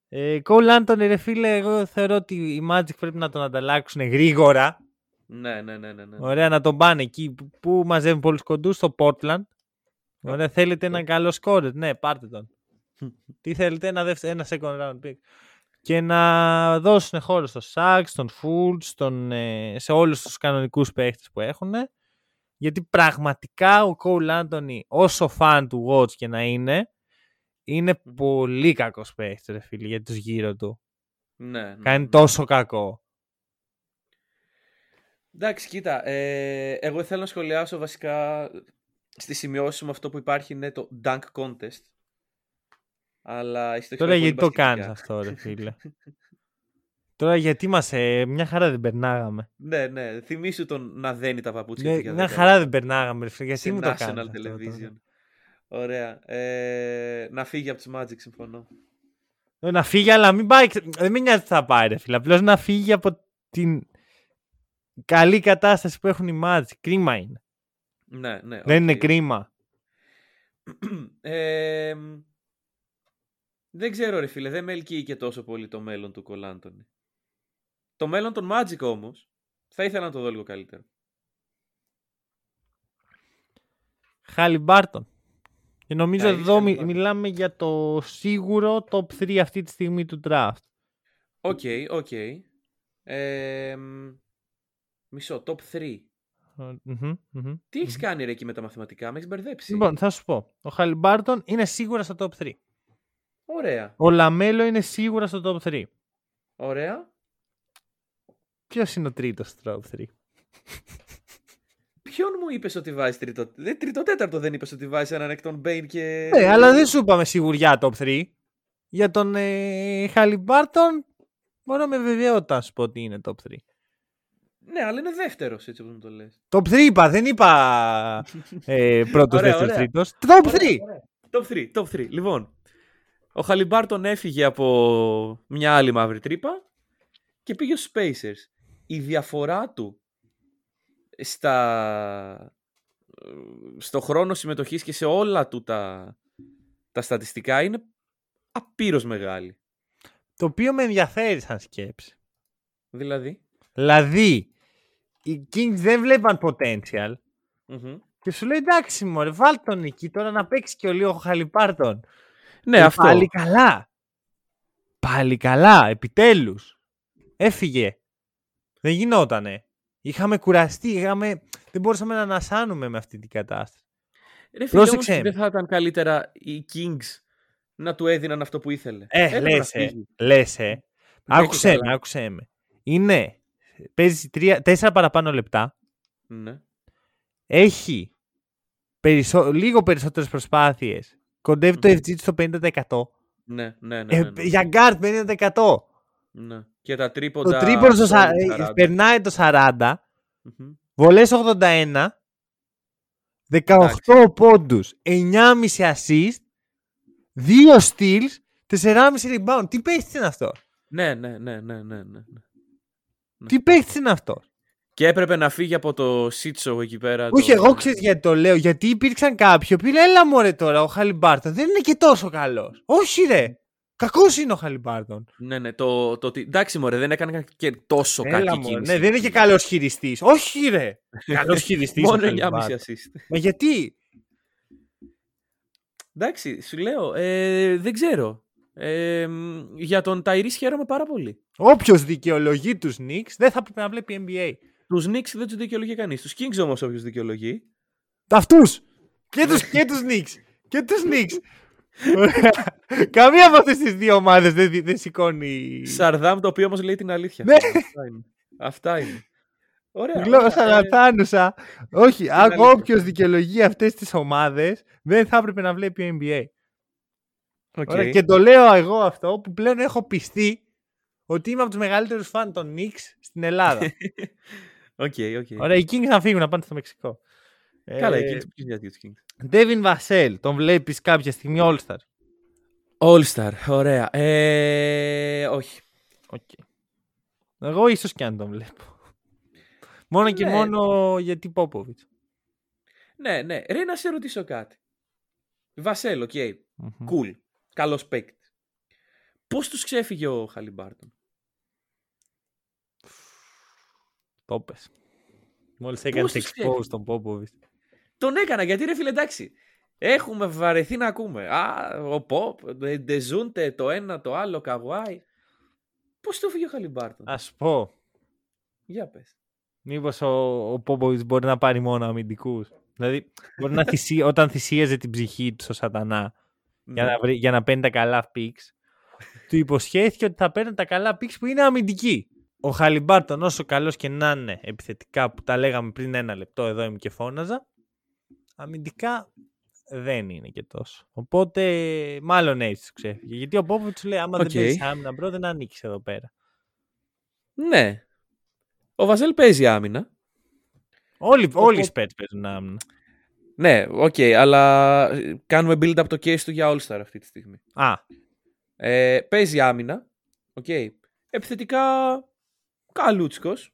Ε, Cole Anthony, ρε φίλε, εγώ θεωρώ ότι οι Magic πρέπει να τον ανταλλάξουν γρήγορα. Ναι, ναι, ναι, ναι. ναι. Ωραία, να τον πάνε εκεί που, που μαζεύουν πολλούς κοντούς, στο Portland. Ωραία, θέλετε ένα καλό σκόρερ. Ναι, πάρτε τον. Τι θέλετε, ένα, δεύτερο, ένα second round pick. Και να δώσουν χώρο στο Sacks, στον Fultz, στον, ε, σε όλους τους κανονικούς παίχτες που έχουν. Γιατί πραγματικά ο Cole Anthony, όσο φαν του Watch και να είναι, είναι Μμμ. πολύ κακός παίχτης, ρε φίλε, για τους γύρω του. ναι, ναι, Κάνει ναι. τόσο κακό. Εντάξει, κοίτα, ε, εγώ θέλω να σχολιάσω βασικά στη σημειώση μου αυτό που υπάρχει είναι το dunk contest. Αλλά εσύ το έχεις Τώρα πάει γιατί πολύ το κάνεις μπασκετικά. αυτό, ρε *laughs* φίλε; Τώρα γιατί μας, ε, μια χαρά δεν περνάγαμε. Ναι, ναι. Θυμήσου τον να δένει τα παπούτσια Ναι, του για μια δέκα χαρά δεν περνάγαμε, ρε φίλε. Γιατί σε μου το national κάνεις αυτό τώρα; television. Ωραία. Ε, να φύγει από τους Magic, συμφωνώ. Ε, Να φύγει, αλλά μην πάει. ξε- Δεν με νοιάζει τι θα πάει, ρε φίλε. Απλώς να φύγει από την καλή κατάσταση που έχουν οι Magic. Κρίμα είναι. Ναι, ναι. Δεν είναι οκ. κρίμα. *clears throat* Ε, δεν ξέρω ρε φίλε, δεν με ελκύει και τόσο πολύ το μέλλον του Cole Anthony. Το μέλλον των Magic όμως, θα ήθελα να το δω λίγο καλύτερο. Χάλι Μπάρτον. Και νομίζω Α, εδώ έχεις μι- Haliburton. μιλάμε για το σίγουρο top 3 αυτή τη στιγμή του draft. Ok, ok. Ε, μισό, top 3. Μμμ, μμμ. Τι έχεις κάνει ρε εκεί με τα μαθηματικά, με έχεις μπερδέψει. Λοιπόν, θα σου πω. Ο Χαλιμπάρτον είναι σίγουρα στο top 3. Ωραία. Ο Λαμέλο είναι σίγουρα στο top 3. Ωραία. Ποιος είναι ο τρίτος στο top 3. Ποιον μου είπες ότι βάζει τρίτο. Δεν, τρίτο τέταρτο δεν είπες ότι βάζει έναν εκ των Μπέιν και. Ναι, αλλά δεν σου είπαμε σιγουριά top 3. Για τον ε, Χαλιμπάρτον μπορώ με βεβαιότητα να σου πω ότι είναι top 3. Ναι, αλλά είναι δεύτερος έτσι όπως μου το λες. Top 3 είπα, δεν είπα ε, *laughs* πρώτος, Ωραία, δεύτερος, ωραία. τρίτος. Top 3! Top 3, top 3. Λοιπόν, ο Χαλιμπάρτον έφυγε από μια άλλη μαύρη τρύπα και πήγε στους Spacers. Η διαφορά του στα... στο χρόνο συμμετοχής και σε όλα του τα, τα στατιστικά είναι απείρως μεγάλη. Το οποίο με ενδιαφέρει σαν σκέψη. Δηλαδή; Δηλαδή, οι Kings δεν βλέπαν potential Μμμ. και σου λέει εντάξει μωρέ, βάλ τον εκεί τώρα να παίξει και ο λίγο Χαλιπάρτον. Ναι, Και αυτό. Πάλι καλά. Πάλι καλά, επιτέλους. Έφυγε. Δεν γινότανε. Είχαμε κουραστεί, είχαμε... δεν μπορούσαμε να ανασάνουμε με αυτή την κατάσταση. Ρε φίλε, Πρόσεξε όμως με. δεν θα ήταν καλύτερα οι Kings να του έδιναν αυτό που ήθελε. Ε, Έπρεπε να λες, ε, φύγει. λες, ε. Ναι, και Άκουσέ καλά. με, άκουσέ με. Είναι, παίζει τρία, τέσσερα παραπάνω λεπτά, Ναι. έχει περισσο... λίγο περισσότερες προσπάθειες, κοντεύει το Μμμ. FG του στο 50%. Ναι, ναι, ναι. Ε, ναι, ναι. Για guard 50%. Ναι. Και τα τρίποντα. Το τρίποντο στο στο σα... 40. ε, περνάει το 40, Μμμ. βολές 81, 18 πόντους, 9,5 assist, 2 steals, 4,5 rebound. Τι παίχτης είναι αυτό; Ναι, ναι, ναι, ναι, ναι, ναι. ναι. Ναι. Τι παίχτης είναι αυτό; Και έπρεπε να φύγει από το Σίτσο εκεί πέρα. Όχι, το... εγώ ξέρω γιατί το λέω. Γιατί υπήρξαν κάποιοι που λένε, έλα μωρέ τώρα, ο Χαλιμπάρτον δεν είναι και τόσο καλός. Όχι, ρε. Κακός είναι ο Χαλιμπάρτον. Ναι, ναι, το, το, ότι- εντάξει, μωρέ, δεν έκανε και τόσο Έλα, κακή μωρέ. κίνηση. Ναι, δεν είναι και καλός χειριστής. Όχι, ρε. Καλός *laughs* χειριστής. Μόνο 9,5 assist. Μα γιατί; Εντάξει, σου λέω, ε, δεν ξέρω. Ε, μ, για τον Ταϊρής χαίρομαι πάρα πολύ. Όποιος δικαιολογεί τους Knicks δεν θα πρέπει να βλέπει NBA. Τους Knicks δεν τους δικαιολογεί κανείς. Τους Kings όμως όποιος δικαιολογεί. Αυτούς. Και τους και τους Knicks. Και τους Knicks. *laughs* Καμία από αυτές τις δύο ομάδες δεν, δεν σηκώνει. Σαρδάμ το οποίο όμως λέει την αλήθεια. Ναι. Αυτά είναι. Αυτά είναι. Ωραία. Γλώσσα ωραία, ε, λαθάνουσα. Όχι, αλήθεια. ακόμα όποιος δικαιολογεί αυτές τις ομάδες δεν θα έπρεπε να βλέπει NBA. ok. Ωραία, και το λέω εγώ αυτό που πλέον έχω πειστεί ότι είμαι από τους μεγαλύτερους φαν των Knicks στην Ελλάδα. *laughs* Ok, ok. Ωραία, οι Kings να φύγουν να πάνε στο Μεξικό. Καλά, Ε, εκεί ποιος νοιάζει για τους Kings; Devin Vassell, τον βλέπεις κάποια στιγμή All-Star; All Star, ωραία. Ε, όχι. Οκ. Εγώ ίσως και αν τον βλέπω. Μόνο και Ναι. μόνο γιατί Πόποβιτς. Ναι, ναι. Ρε, να σε ρωτήσω κάτι. Vassell, ok. Cool. Καλός παίκτης. Πώς τους ξέφυγε ο Χαλιμπάρτον; Το πες. Μόλις έκανες τους expose τον Πόποβιτ. Τον έκανα γιατί ρε φίλε εντάξει. Έχουμε βαρεθεί να ακούμε. Α, ο Ποπ, Ντεζούντε, το ένα, το άλλο, Καβάη. Πώς το φύγει ο Χαλιμπάρτον; Α σου πω, Για πες. μήπως ο, ο Πόποβιτ μπορεί να πάρει μόνο αμυντικούς. Δηλαδή, μπορεί να θυσί, *laughs* όταν θυσίαζε την ψυχή του στο Σατανά για, Ναι. να βρει, για να παίρνει τα καλά picks, του υποσχέθηκε ότι θα παίρνει τα καλά picks που είναι αμυντικοί. Ο Χαλιμπάρτον, όσο καλός και να είναι επιθετικά που τα λέγαμε πριν ένα λεπτό, εδώ είμαι και φώναζα, αμυντικά δεν είναι και τόσο. Οπότε, μάλλον έτσι του ξέφυγε. Γιατί ο Πόποβιτς σου λέει: Άμα Οκ. δεν παίζεις άμυνα, bro, δεν ανήκεις εδώ πέρα. Ναι. Ο Vassell παίζει άμυνα. Όλοι, όλοι οι Οπότε- Spurs παίζουν άμυνα. Ναι, οκ, αλλά ε, κάνουμε build up το case του για All Star αυτή τη στιγμή. Α, Ε, παίζει άμυνα. Οκ. Επιθετικά καλούτσικος.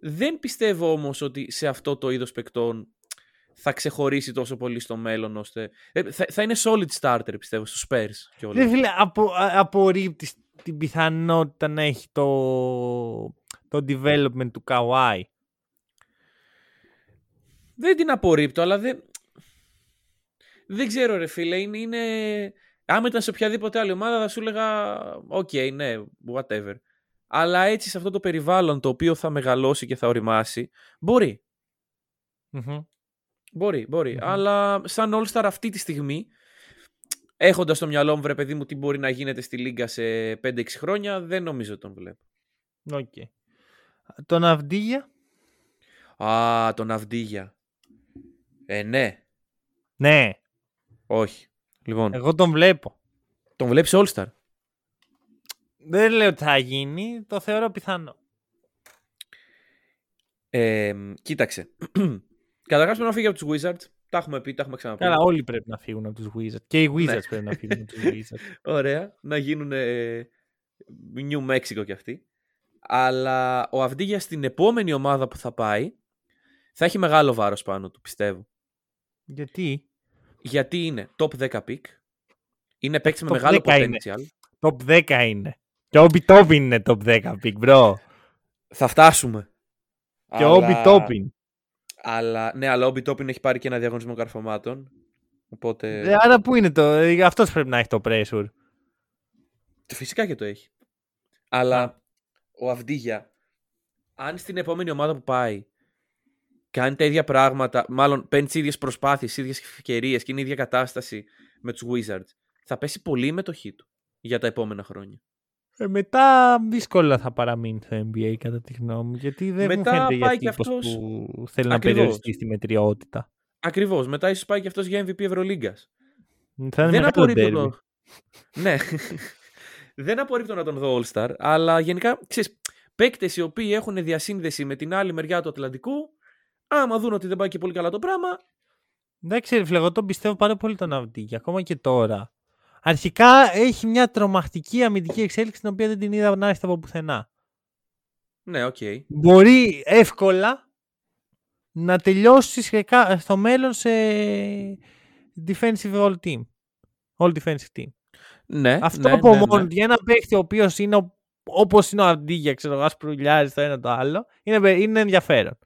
Δεν πιστεύω όμως ότι σε αυτό το είδος παικτών θα ξεχωρίσει τόσο πολύ στο μέλλον ώστε... Ε, θα, θα είναι solid starter πιστεύω στους Spurs κιόλας. δεν φίλε, απο, α- απορρίπτεις την πιθανότητα να έχει το, το development του Kawhi. Δεν την απορρίπτω, αλλά δεν... Δεν ξέρω ρε φίλε, είναι, είναι άμα ήταν σε οποιαδήποτε άλλη ομάδα θα σου έλεγα οκ, ναι, whatever. Αλλά έτσι σε αυτό το περιβάλλον το οποίο θα μεγαλώσει και θα ωριμάσει, μπορεί. Μμμ. Μπορεί, μπορεί. Μμμ. Αλλά σαν All-Star αυτή τη στιγμή, έχοντας στο μυαλό μου, βρε παιδί μου, τι μπορεί να γίνεται στη Λίγκα σε 5-6 χρόνια, δεν νομίζω ότι τον βλέπω. Οκ. Τον Αυντίγια. Α, τον Αβντίγια. Ε, ναι. Ναι, Όχι. Λοιπόν, εγώ τον βλέπω. τον βλέπεις All-Star. Δεν λέω ότι θα γίνει, το θεωρώ πιθανό. Ε, κοίταξε. Καταρχάς πρέπει να φύγει από τους Wizards. Τα έχουμε πει, τα έχουμε ξαναπεί. Καλά, όλοι πρέπει να φύγουν από τους Wizards. Και οι Wizards Ναι. πρέπει να φύγουν από τους *laughs* Wizards. Ωραία. Να γίνουν ε, New Mexico κι αυτοί. Αλλά ο Αυντίγια στην επόμενη ομάδα που θα πάει θα έχει μεγάλο βάρος πάνω του, πιστεύω. Γιατί; Γιατί είναι top 10 pick. Είναι παίκτης με top μεγάλο 10 είναι. potential. top 10 είναι. Και ο Obi Toppin είναι top 10 pick, bro. Θα φτάσουμε. Και ο Obi Toppin. Αλλά, ναι, αλλά ο Obi Toppin έχει πάρει και ένα διαγωνισμό καρφωμάτων. Οπότε. Ε, άρα πού είναι το. ε, αυτός πρέπει να έχει το pressure. Φυσικά και το έχει. Αλλά Α. ο Αυντίγια, αν στην επόμενη ομάδα που πάει κάνει τα ίδια πράγματα, μάλλον παίρνει τις ίδιες προσπάθειες, τις ίδιες ευκαιρίες και είναι η ίδια κατάσταση με τους Wizards, θα πέσει πολύ η μετοχή του για τα επόμενα χρόνια. Ε, μετά δύσκολα θα παραμείνει στο NBA κατά τη γνώμη μου. Γιατί δεν Μετά μου φαίνεται για πάει και τύπος αυτός- που θέλει να Ακριβώς. περιοριστεί στη μετριότητα. Ακριβώς. Μετά ίσως πάει και αυτός για MVP Ευρωλίγκας. Θα είναι Δεν μεγάλο απορρίπτω. derby. το- ναι. *laughs* Δεν απορρίπτω να τον δω All-Star, αλλά γενικά ξέρεις, παίκτες οι οποίοι έχουν διασύνδεση με την άλλη μεριά του Ατλαντικού, άμα δουν ότι δεν πάει και πολύ καλά το πράγμα, Εντάξει, ρε φίλε, εγώ τον πιστεύω πάρα πολύ τον Αβντίγια, ακόμα και τώρα. Αρχικά έχει μια τρομακτική αμυντική εξέλιξη την οποία δεν την είδα να έρθει από πουθενά. ναι, οκ. Μπορεί εύκολα να τελειώσει σχετικά στο μέλλον σε defensive all team. All defensive team. Ναι, Αυτό ναι, από ναι, μόνο ναι. του για ένα παίχτη ο οποίος είναι όπως είναι ο Αβντίγια, ξέρω εγώ, ασπρουλιάρης, το ένα, το άλλο, είναι, πε- είναι ενδιαφέρον.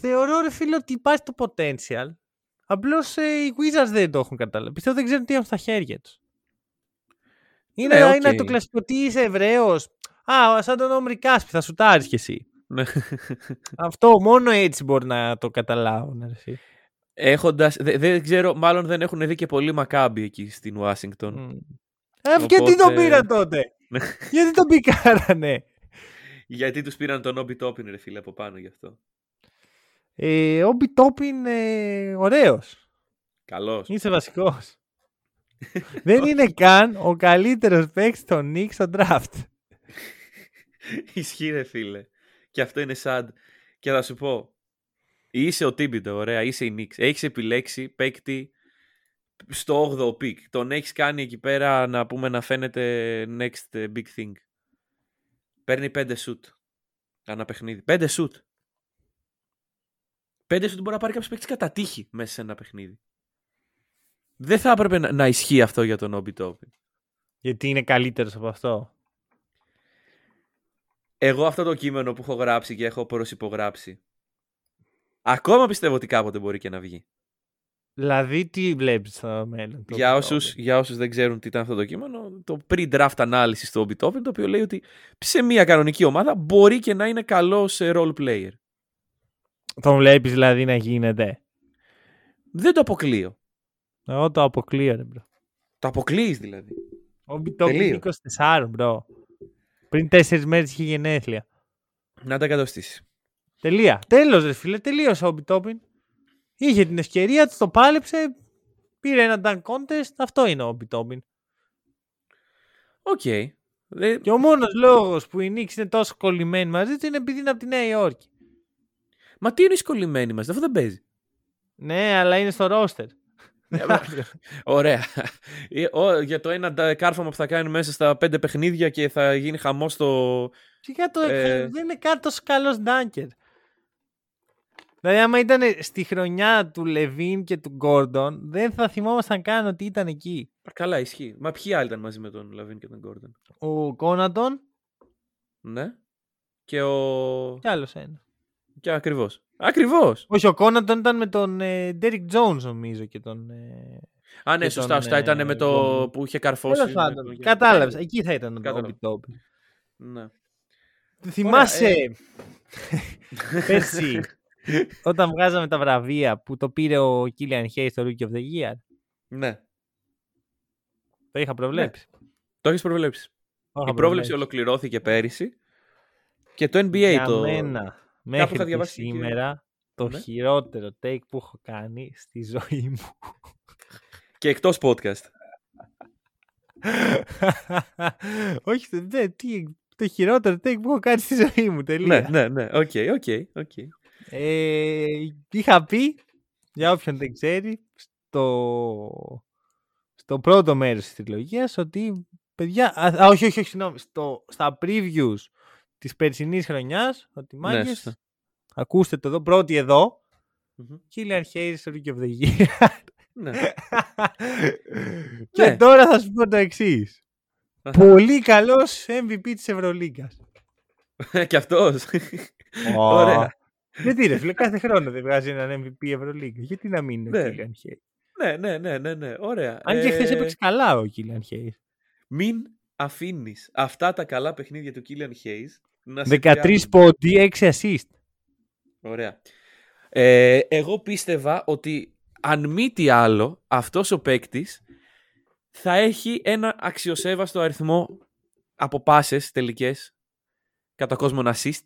Θεωρώ, ρε φίλε, ότι υπάρχει το potential. Απλώς οι Wizards δεν το έχουν καταλάβει. Πιστεύω δεν ξέρουν τι έχουν στα χέρια τους. Είναι, Ναι, οκ. είναι το κλασικό τι είσαι, Εβραίος; Α, σαν τον Όμρι Κάσπι, θα σουτάρεις κι εσύ. Ναι. Αυτό μόνο έτσι μπορεί να το καταλάβουν. ρε εσύ. Έχοντας, δε- δεν ξέρω, μάλλον δεν έχουν δει και πολύ Μακάμπι εκεί στην Ουάσιγκτον. Μμ. Ε, γιατί τον Οπότε- πήραν τότε; Ναι. γιατί τον πικάρανε; Γιατί τους πήραν τον Όμπι Τόπιν, ρε φίλε, από πάνω γι' αυτό. Ε, ο Μπιτόπ είναι ωραίος. Καλός. Είσαι βασικός. Δεν είναι καν ο καλύτερος παίκτης των Knicks στο draft. Ισχύει, ρε φίλε. Και αυτό είναι sad. Και θα σου πω, είσαι ο Τίμπιντο, ωραία, είσαι η Knicks. Έχεις επιλέξει παίκτη στο 8ο pick. Τον έχεις κάνει εκεί πέρα να πούμε να φαίνεται next eh, big thing. Παίρνει 5 shoot. Ανά παιχνίδι. 5 shoot. 5 shoot μπορεί να πάρει κάποιος παίκτης κατά τύχη μέσα σε ένα παιχνίδι. Δεν θα έπρεπε να, να ισχύει αυτό για τον Όμπι Τόπιν. Γιατί είναι καλύτερος από αυτό. Εγώ αυτό το κείμενο που έχω γράψει και έχω προσυπογράψει. Ακόμα πιστεύω ότι κάποτε μπορεί και να βγει. Δηλαδή τι βλέπεις στο μέλλον. το για, Obi όσους, Toppin? για όσους δεν ξέρουν τι ήταν αυτό το κείμενο, το pre-draft analysis του Obi Toppin, το οποίο λέει ότι σε μια κανονική ομάδα μπορεί και να είναι καλό σε role player. Τον βλέπεις δηλαδή να γίνεται. Δεν το αποκλείω. Εγώ το αποκλείω ρε bro. Το αποκλείεις δηλαδή. Ο Όμπι Τόπιν είναι Τελείως. 24 bro. Πριν 4 μέρες είχε γενέθλια. Να τα εκατοστήσεις. Τελεία. Τέλος ρε φίλε. Τελείωσε ο Όμπι Τόπιν. Είχε την ευκαιρία του, το πάλεψε. Πήρε ένα dunk contest. Αυτό είναι ο Όμπι Τόπιν. Οκ. Δεν- Και ο μόνος λόγος που οι Knicks είναι τόσο κολλημένοι μαζί του είναι επειδή είναι από τη Νέα Υόρκη. Μα τι είναι οι κολλημένοι μας, αυτό δεν παίζει. Ναι, αλλά είναι στο roster. Ωραία. Ε, ο- για το ένα ντα- κάρφωμα που θα κάνει μέσα στα πέντε παιχνίδια και θα γίνει χαμός στο. Σιγά το Ε. δεν είναι κάτι τόσο καλός dunker. Δηλαδή, άμα ήταν στη χρονιά του Λαβίν και του Γκόρντον, δεν θα θυμόμασταν καν ότι ήταν εκεί. Α, Καλά, ισχύει. Μα ποιοι άλλοι ήταν μαζί με τον Λαβίν και τον Γκόρντον; Ο Κόνατον Ναι. Και ο. και άλλος ένα. Και ακριβώς. Ακριβώς. Όχι, ο Κόνατον ήταν με τον ε, Derrick Jones, νομίζω, και τον. Ε... Α, ναι, και σωστά, τον, σωστά. Ήταν ε, με το Γκόμι. που είχε καρφώσει. Τέλος με πάντων, τον- κατάλαβες. Εκεί θα ήταν το Κατάλαβα. Obi Toppin. Ναι. Θυμάσαι ε. *laughs* πέρσι όταν βγάζαμε τα βραβεία που το πήρε ο Killian Hayes στο Rookie of the Year; ναι. Το είχα προβλέψει. Το έχεις προβλέψει. Το είχα Η πρόβλεψη προβλέψει. ολοκληρώθηκε πέρυσι. Και το NBA Για το. μένα, μέχρι είχα και διαβάσει και- σήμερα, το Ναι. χειρότερο take που έχω κάνει στη ζωή μου. Και εκτός podcast. *laughs* Όχι, δεν, τι, το χειρότερο take που έχω κάνει στη ζωή μου, ναι, τελεία. ναι, ναι. Οκ, οκ, οκ. Ε, είχα πει, για όποιον δεν ξέρει, στο, στο πρώτο μέρος της τριλογίας ότι, παιδιά, α, α, όχι, όχι, όχι, συγγνώμη, στο, στα previews της περσινής χρονιάς, ότι Ναι, μάγκες, σωστά. ακούστε το εδώ, πρώτοι εδώ, Μμμ. Killian Hayes, Rookie of the Year. Ναι. Και Ναι. τώρα θα σου πω το εξής. Αχα. Πολύ καλός MVP της Ευρωλίγκας. και αυτός. Ωραία. Γιατί ρε φίλε, κάθε χρόνο δεν βγάζει έναν MVP Ευρωλίγκα. Γιατί να μην είναι ο Ναι. Killian Hayes. ναι, ναι, ναι, ναι, ναι. Ωραία. Αν και χθες Ε, έπαιξε καλά ο Killian Hayes. Μην αφήνεις αυτά τα καλά παιχνίδια του Killian Hayes να σε 13 πιάνουν. πόντι, 6 assist. Ωραία. Ε, εγώ πίστευα ότι αν μη τι άλλο, αυτός ο παίκτης θα έχει ένα αξιοσέβαστο αριθμό από πάσες τελικές κατά κόσμον assist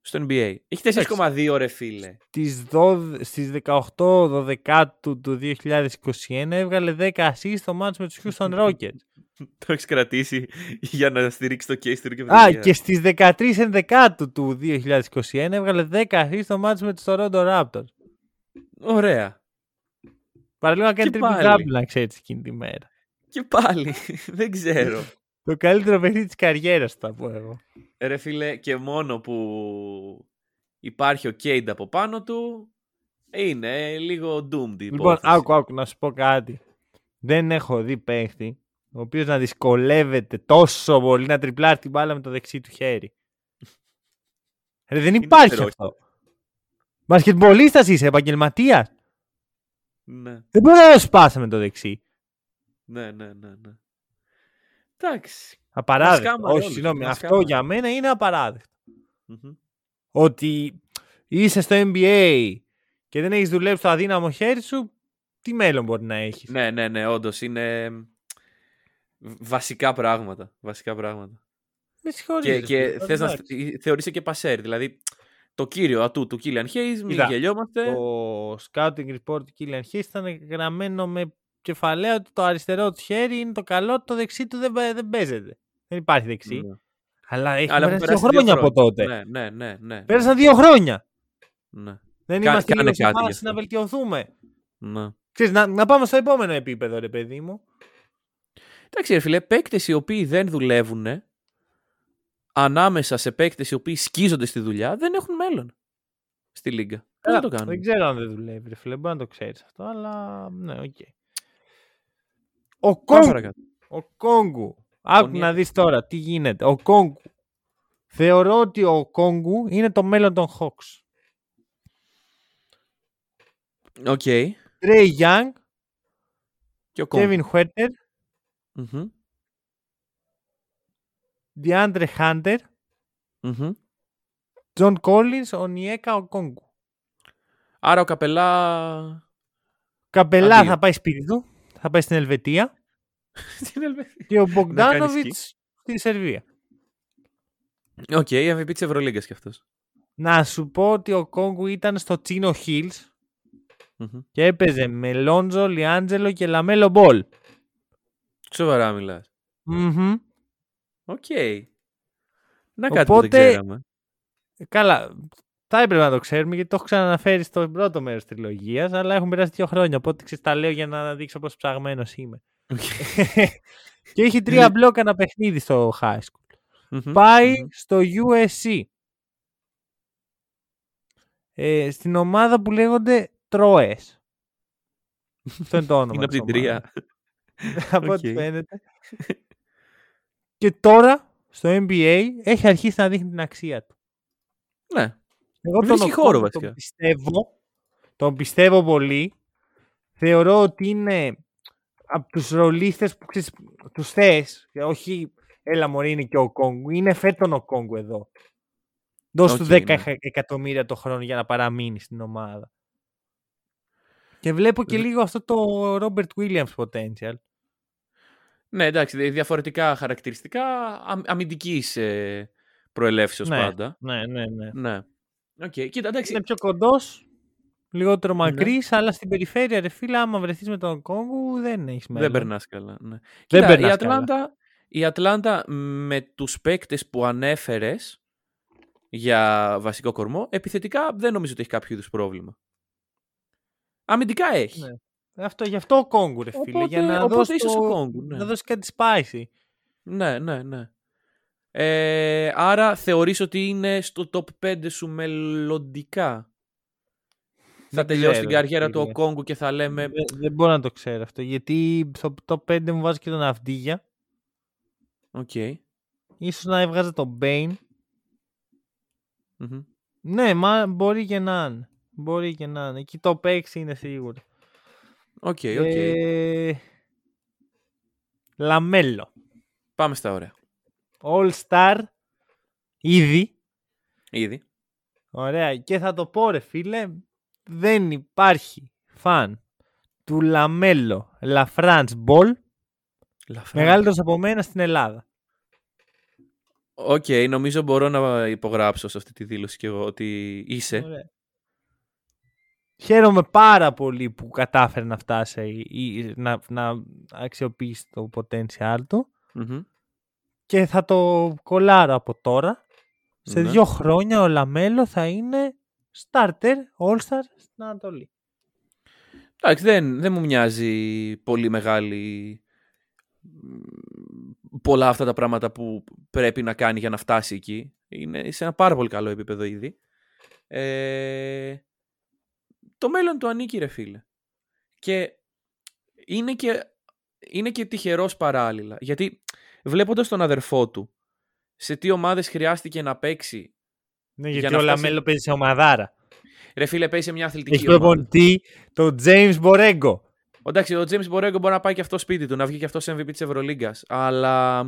στο NBA. Έχει 4,2 ρε φίλε. Στις, 12, στις 18-12 του 2021 έβγαλε 10 assist στο match με τους Houston *laughs* Rockets. *laughs* Το έχεις κρατήσει για να στηρίξει το case του Rookie of the Α, Year. και στις 13 ενδεκάτου του 2021 έβγαλε 10 assist στο match με τους Toronto Raptors. Ωραία. Παραλίγο να κάνει Και triple πάλι. double να ξέρεις εκείνη τη μέρα. Και πάλι, *laughs* δεν ξέρω. Το καλύτερο παιχνίδι της καριέρας θα πω εγώ. Ρε φίλε, και μόνο που υπάρχει ο Cade από πάνω του, είναι λίγο doomed η Λοιπόν, υπόθεση. άκου, άκου, να σου πω κάτι. Δεν έχω δει παίχτη ο οποίος να δυσκολεύεται τόσο πολύ να τριπλάρει την μπάλα με το δεξί του χέρι. Ρε, δεν υπάρχει ξέρω, αυτό. Μπασκετμπολίστας είσαι, επαγγελματίας. Ναι, Δεν μπορεί να το σπάσει με το δεξί. ναι, ναι, ναι, ναι. Εντάξει. Απαράδεκτο. σκάμαρε Όχι, όλους, συγγνώμη. μας Αυτό σκάμαρε. για μένα είναι απαράδεκτο. Μμμ. Ότι είσαι στο NBA και δεν έχεις δουλέψει το αδύναμο χέρι σου, τι μέλλον μπορεί να έχεις; Ναι, ναι, ναι, όντως είναι βασικά πράγματα. Βασικά πράγματα. Με συγχωρείς, Και, ρε και φίλε, θες να εντάξει. θεωρείσαι και πασέρ. Δηλαδή, το κύριο ατού του Killian Hayes, μην Κοίτα, γελιόμαστε. Το scouting report του Killian Hayes ήταν γραμμένο με κεφαλαίο ότι το αριστερό του χέρι είναι το καλό, το δεξί του δεν, πα- δεν παίζεται. Δεν υπάρχει δεξί. Ναι. Αλλά έχει Αλλά περάσει έχουν δύο περάσει χρόνια από τότε. Ναι, ναι, ναι. ναι, Πέρασαν δύο χρόνια. ναι, Δεν Κα- είμαστε κάνε λίγο σε κάτι γι' φάση αυτό. να βελτιωθούμε. ναι. Ξέρεις, να, να πάμε στο επόμενο επίπεδο, ρε παιδί μου. Εντάξει, ρε φίλε, παίκτες οι οποίοι δεν δουλεύουν ανάμεσα σε παίκτες οι οποίοι σκίζονται στη δουλειά δεν έχουν μέλλον στη λίγκα. Πώς να το κάνουν. Δεν ξέρω αν δεν δουλεύει, ρε φίλε. Μπορεί να το ξέρεις αυτό, αλλά ναι, οκ. Ο Πάμε Οκόγκου. παρακάτω. Ο Οκόγκου. Άκου Τον να Ιε- δεις τώρα τι γίνεται. Ο Οκόγκου. Θεωρώ ότι ο Οκόγκου είναι το μέλλον των Hawks. Οκ. Trey Young, Και ο Οκόγκ. Kevin Huerter, Μμμ, DeAndre Hunter, μμμ. John Collins, Ονιέκα Οκόγκου. Άρα ο Καπελά. Καπελά Αντίο. θα πάει σπίτι του. Θα πάει στην Ελβετία. *laughs* Στην Ελβετία. Και ο κάνεις Μπογκντάνοβιτς στη Σερβία. Οκ, MVP της Ευρωλίγκας κι αυτός. Να σου πω ότι ο Οκόγκου ήταν στο Chino Hills και έπαιζε με Λόντζο, Λιάντζελο και Λαμέλο Μπολ. Σοβαρά μιλάς. Μμμ. Οκ. Να κάτι που Οπότε- δεν ξέραμε. Ε, Καλά, θα έπρεπε να το ξέρουμε γιατί το έχω ξαναναφέρει στο πρώτο μέρος της τριλογίας, αλλά έχουν περάσει δύο χρόνια. Οπότε ξέρεις, τα λέω για να δείξω πόσο ψαγμένος είμαι. Οκ. *laughs* και έχει τρία μπλοκ ένα παιχνίδι στο high school. Μμμ, Πάει μμμ. στο USC. Ε, στην ομάδα που λέγονται Τρώες. Αυτό είναι το όνομα. Είναι από της την τρία. Ομάδας. *laughs* από ό,τι Οκ. φαίνεται. και τώρα στο NBA έχει αρχίσει να δείχνει την αξία του. Ναι. Εγώ Βρίσκει τον χώρο, Οκόγκου βασικά. τον πιστεύω, τον πιστεύω πολύ. Θεωρώ ότι είναι από τους ρολίστες που ξέρεις, τους θες. Όχι, έλα μωρή είναι και ο Κόγκου. Είναι φέτον ο Κόγκου εδώ. Δώσ' του Οκ, 10 ναι. εκα- εκατομμύρια το χρόνο για να παραμείνει στην ομάδα. Και βλέπω και Δε- λίγο αυτό το Robert Williams potential. Ναι, εντάξει, δι- διαφορετικά χαρακτηριστικά αμ, αμυντικής ε, προελεύσεως Ναι, πάντα. ναι, ναι, ναι. Ναι. Οκ, κοίτα, εντάξει. Είναι πιο κοντός, λιγότερο Ναι. μακρύς, αλλά στην περιφέρεια, ρε φίλε, άμα βρεθείς με τον Οκόγκου, δεν έχεις μέλλον. Δεν περνάς καλά. Ναι. Δεν Κοίτα, η περνάς καλά. Ατλάντα, η Ατλάντα με τους παίκτες που ανέφερες για βασικό κορμό, επιθετικά δεν νομίζω ότι έχει κάποιο είδους πρόβλημα. Αμυντικά έχει. Ναι. Αυτό, γι' αυτό ο Οκόγκου, ρε φίλε, Οπότε, για να οπότε δώσει, ίσως το- ο Οκόγκου. Ναι. να δώσει κάτι spicy. ναι, ναι, ναι. Ε, άρα θεωρείς ότι είναι στο top 5 σου μελλοντικά; Θα Δεν τελειώσει ξέρω, την καριέρα του ο φίλε. Κόγκου και θα λέμε Δεν, δεν μπορώ να το ξέρω αυτό, γιατί στο top 5 μου βάζει και τον Αβντίγια. Οκ. Ίσως να έβγαζε τον Μπέιν. Μμμ. Ναι, μα μπορεί και να είναι. Μπορεί και να είναι. Εκεί το 6 είναι σίγουρο. OK, OK. Ε, Λαμέλο. Πάμε στα ωραία. All Star. Ήδη. Ήδη. Ωραία. Και θα το πω ρε φίλε. Δεν υπάρχει φαν του Λαμέλο Λαφράνς Μπολ μεγαλύτερος από μένα στην Ελλάδα. Οκ, νομίζω μπορώ να υπογράψω σε αυτή τη δήλωση και εγώ ότι είσαι. Ωραία. Χαίρομαι πάρα πολύ που κατάφερε να φτάσει ή να, να αξιοποιήσει το potential του Μμμ. και θα το κολλάρω από τώρα. Σε Ναι. δύο χρόνια ο Λαμέλο θα είναι starter, all-star στην Ανατολή. Εντάξει, δεν, δεν μου μοιάζει πολύ μεγάλη. μ, Πολλά αυτά τα πράγματα που πρέπει να κάνει για να φτάσει εκεί. Είναι σε ένα πάρα πολύ καλό επίπεδο ήδη. Ε, το μέλλον του ανήκει, ρε φίλε. Και είναι και, είναι και τυχερός παράλληλα. Γιατί βλέποντας τον αδερφό του, σε τι ομάδες χρειάστηκε να παίξει. Ναι, Για γιατί να ο φτάσει- Λαμέλο παίζει σε ομαδάρα. Ρε φίλε, παίζει σε μια αθλητική Έχει ομάδα. προπονητή τον James Μπορέγκο. Εντάξει, ο James Μπορέγκο μπορεί να πάει και αυτό σπίτι του, να βγει και αυτός σε MVP της Ευρωλίγκας. Αλλά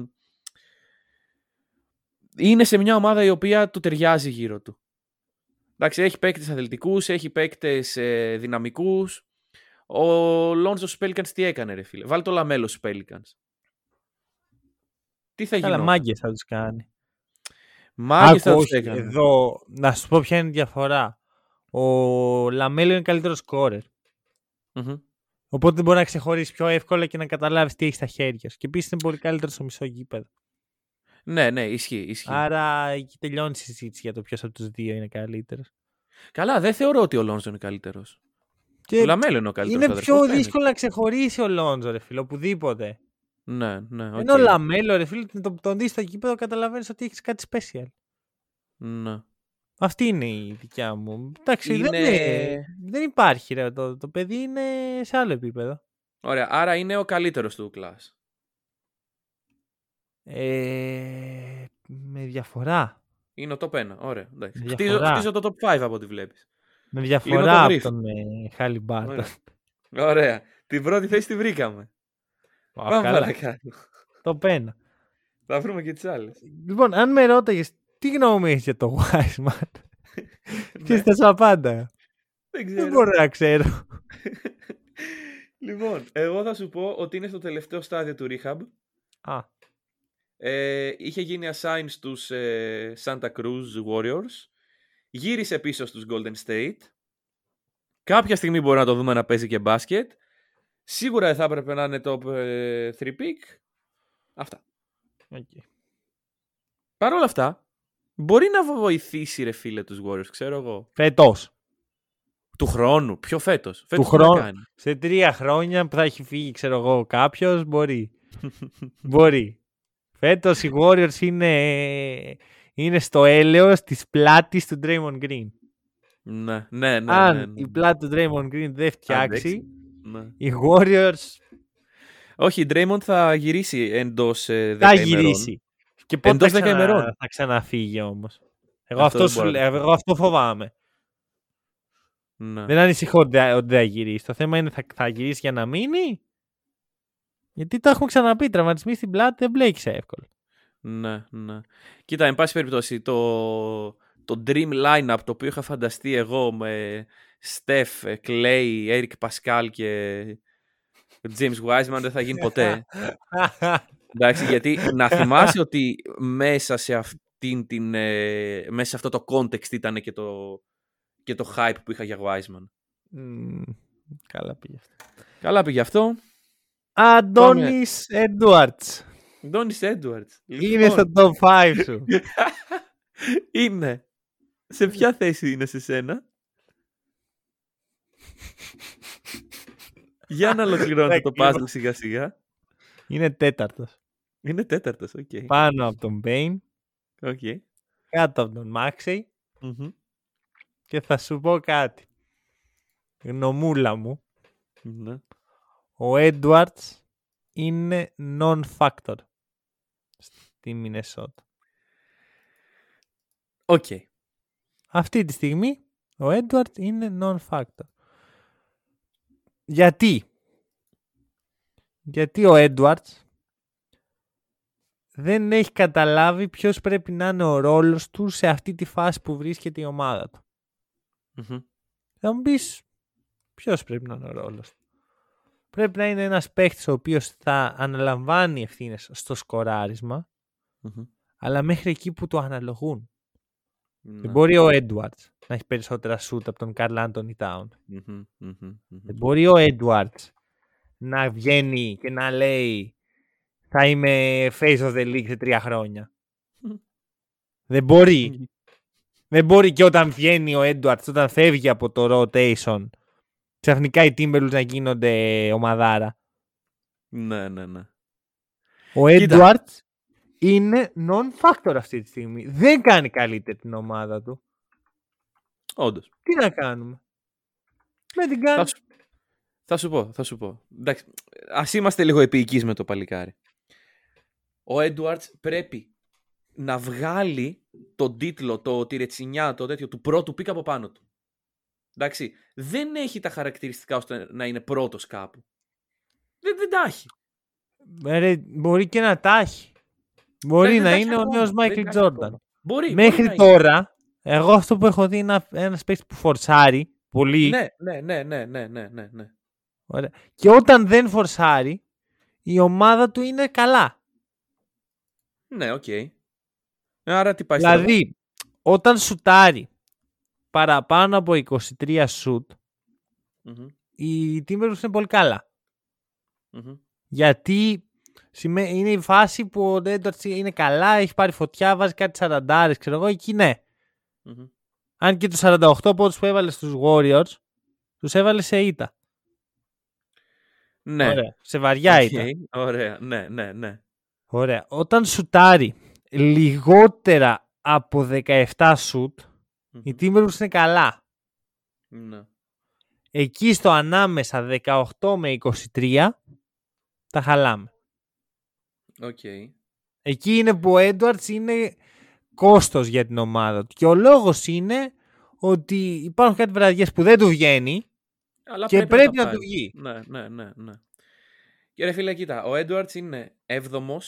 είναι σε μια ομάδα η οποία του ταιριάζει γύρω του. Εντάξει, έχει παίκτες αθλητικούς, έχει παίκτες ε, δυναμικούς. Ο Λόντζο στους Pelicans τι έκανε, ρε φίλε; Βάλει το λαμέλο στους Pelicans. Τι θα γίνει. Καλά, μάγκες θα τους κάνει. Μάγκες θα Άκου, τους όχι, έκανε. Εδώ, να σου πω ποια είναι η διαφορά. Ο Λαμέλο είναι καλύτερος σκόρερ. Μμμ. Οπότε μπορεί να ξεχωρίσει πιο εύκολα και να καταλάβεις τι έχει στα χέρια σου. Και επίσης είναι πολύ καλύτερος στο μισό γήπεδο. Ναι, ναι, ισχύει. ισχύει. Άρα εκεί τελειώνει η συζήτηση για το ποιος από τους δύο είναι καλύτερος. Καλά, δεν θεωρώ ότι ο Λόντζο είναι καλύτερος. Ο Λαμέλο είναι ο καλύτερος. είναι πιο δύσκολο να ξεχωρίσει ο Λόντζο, ρε φίλο, οπουδήποτε. Ναι, ναι. οκ. Ενώ ο Λαμέλο, ρε φίλο, τον, τον δεις στο γήπεδο, καταλαβαίνεις ότι έχεις κάτι special. Ναι. Αυτή είναι η δικιά μου. Εντάξει, δεν, Είναι- είναι- δεν υπάρχει, ρε. Το, το παιδί είναι σε άλλο επίπεδο. Ωραία, άρα είναι ο καλύτερος του class. Ε, με διαφορά. Είναι ο top 1. Ωραία. εντάξει. Διαφορά. Χτίζω, χτίζω το top 5 από ό,τι βλέπεις. Με Λίγο διαφορά το από γρίφ. τον ε, Χαλιμπάρτον. Ωραία. Ωραία. Την πρώτη θέση τη βρήκαμε. Α, Πάμε καλά. παρακάτω. Το πένα. Θα βρούμε και τις άλλες. Λοιπόν, αν με ρώταγες τι γνώμη έχεις για το Wiseman, *laughs* τι θα σου απάντα. Δεν Δεν ξέρω. μπορώ να ξέρω. *laughs* λοιπόν, εγώ θα σου πω ότι είναι στο τελευταίο στάδιο του rehab. Α, Ε, είχε γίνει assign στους ε, Santa Cruz Warriors. Γύρισε πίσω στους Golden State. Κάποια στιγμή μπορεί να το δούμε να παίζει και μπάσκετ. Σίγουρα δεν θα έπρεπε να είναι top ε, 3 pick. Αυτά. οκ. Παρ' όλα αυτά, μπορεί να βοηθήσει ρε φίλε τους Warriors, ξέρω εγώ. Φέτος. Του χρόνου, πιο φέτος. Φέτος Του τι να χρόνου. κάνει; Σε τρία χρόνια που θα έχει φύγει, ξέρω εγώ, κάποιος, μπορεί. *laughs* μπορεί. Φέτος οι Warriors είναι, είναι στο έλεος της πλάτης του Draymond Green. ναι, ναι, ναι. Αν ναι, ναι. η πλάτη του Draymond Green δεν φτιάξει, Αντέξει. Ναι. οι Warriors Όχι, η Draymond θα γυρίσει εντός ε, 10 θα ημερών. γυρίσει. Και πότε Εντός θα, 10 ξανα... ημερών. θα ξαναφύγει όμως. Εγώ Αυτό αυτό, δεν σου μπορώ να λέω, το εγώ αυτό φοβάμαι. Ναι. Δεν ανησυχώ ότι δεν ότι δεν θα γυρίσει. Το θέμα είναι θα, θα γυρίσει για να μείνει Γιατί το έχουμε ξαναπεί, τραυματισμοί στην πλάτη δεν μπλέκει εύκολα. Ναι, ναι. Κοίτα, εν πάση περιπτώσει, το, το dream lineup το οποίο είχα φανταστεί εγώ με Στεφ, Clay, Eric Pascal και James Wiseman δεν θα γίνει ποτέ. *laughs* Εντάξει, γιατί να θυμάσαι ότι μέσα σε αυτήν την, ε, μέσα σε αυτό το context ήταν και το, και το hype που είχα για Wiseman. καλά πήγε αυτό. Καλά πήγε αυτό. Αντώνης Έντουαρτς. Αντώνης Έντουαρτς. Είναι στο top 5 σου. *laughs* είναι. Σε ποια θέση είναι σε σένα; Για να ολοκληρώνετε το puzzle σιγά σιγά. Είναι τέταρτος. Είναι τέταρτος, OK. Okay. Πάνω από τον Μπέιν. Okay. Κάτω από τον Μάξι Και θα σου πω κάτι. Γνωμούλα μου. Ναι. Ο Έντουαρτς είναι non-factor στη Μινεσότα. Οκ. Αυτή τη στιγμή ο Έντουαρτ είναι non-factor. Γιατί; Γιατί ο Έντουαρτς δεν έχει καταλάβει ποιος πρέπει να είναι ο ρόλος του σε αυτή τη φάση που βρίσκεται η ομάδα του. mm Θα μου πεις ποιος πρέπει να είναι ο ρόλος του. Πρέπει να είναι ένας παίχτης ο οποίος θα αναλαμβάνει ευθύνες στο σκοραρισμα αλλά μέχρι εκεί που το αναλογούν. Δεν Ναι. μπορεί ο Έντουαρτς να έχει περισσότερα σούτ από τον Καρλ Άντωνι Τάουν. Δεν μπορεί ο Έντουαρτς να βγαίνει και να λέει θα είμαι face of the league σε τρία χρόνια. *laughs* Δεν μπορεί. Δεν μπορεί και όταν βγαίνει ο Έντουαρτς, όταν φεύγει από το rotation, ξαφνικά οι Timberwolves να γίνονται ομαδάρα. Ναι, ναι, ναι. Ο Έντουαρτς είναι non-factor αυτή τη στιγμή. Δεν κάνει καλύτερη την ομάδα του. Όντως. Τι να κάνουμε. Με την Θα κάνει. σου, θα σου πω, θα σου πω. Εντάξει, ας είμαστε λίγο επίοικείς με το παλικάρι. Ο Έντουαρτς πρέπει να βγάλει τον τίτλο, το, τη ρετσινιά, το τέτοιο του πρώτου pick από πάνω του. Εντάξει, δεν έχει τα χαρακτηριστικά ώστε να είναι πρώτος κάπου. Δεν, δεν τα έχει. Ε, Ρε, μπορεί και να τα έχει. Μπορεί Δεν- δεν να τα έχει είναι ο ακόμα. νέος Δεν Μάικλ τα έχει Τζόρνταν. ακόμα. Μπορεί, Μέχρι μπορεί να τώρα, εγώ αυτό που έχω δει είναι ένα παίκτης που φορσάρει πολύ. είναι. Ναι, ναι, ναι, ναι, ναι, ναι, ναι. Ωραία. Και όταν δεν φορσάρει, η ομάδα του είναι καλά. Ναι, οκ. Άρα τι πάει στο δηλαδή, όταν σουτάρει παραπάνω από 23 σουτ, Μμμ, οι Timberwolves είναι πολύ καλά. μμμ. Γιατί σημαίνει- είναι η φάση που ο Edwards είναι καλά, έχει πάρει φωτιά, βάζει κάτι 40 ξέρω εγώ, εκεί ναι. Μμμ. Αν και τους 48 πόντους που έβαλε στους Warriors, τους έβαλε σε ήττα. Ναι. Ωραία. Σε βαριά Οκ, ήττα. Ωραία. Ναι, ναι, ναι. Ωραία. Όταν σουτάρει λιγότερα από 17 σουτ, οι Timberwolves είναι καλά. Ναι. Εκεί στο ανάμεσα 18 με 23 τα χαλάμε. Οκ. Εκεί είναι που ο Edwards είναι κόστος για την ομάδα του. Και ο λόγος είναι ότι υπάρχουν κάτι βραδιές που δεν του βγαίνει Αλλά και πρέπει, πρέπει τα να, του πάρει. βγει. Ναι, ναι, ναι, ναι. Και ρε φίλε, κοίτα, ο Edwards είναι 7ο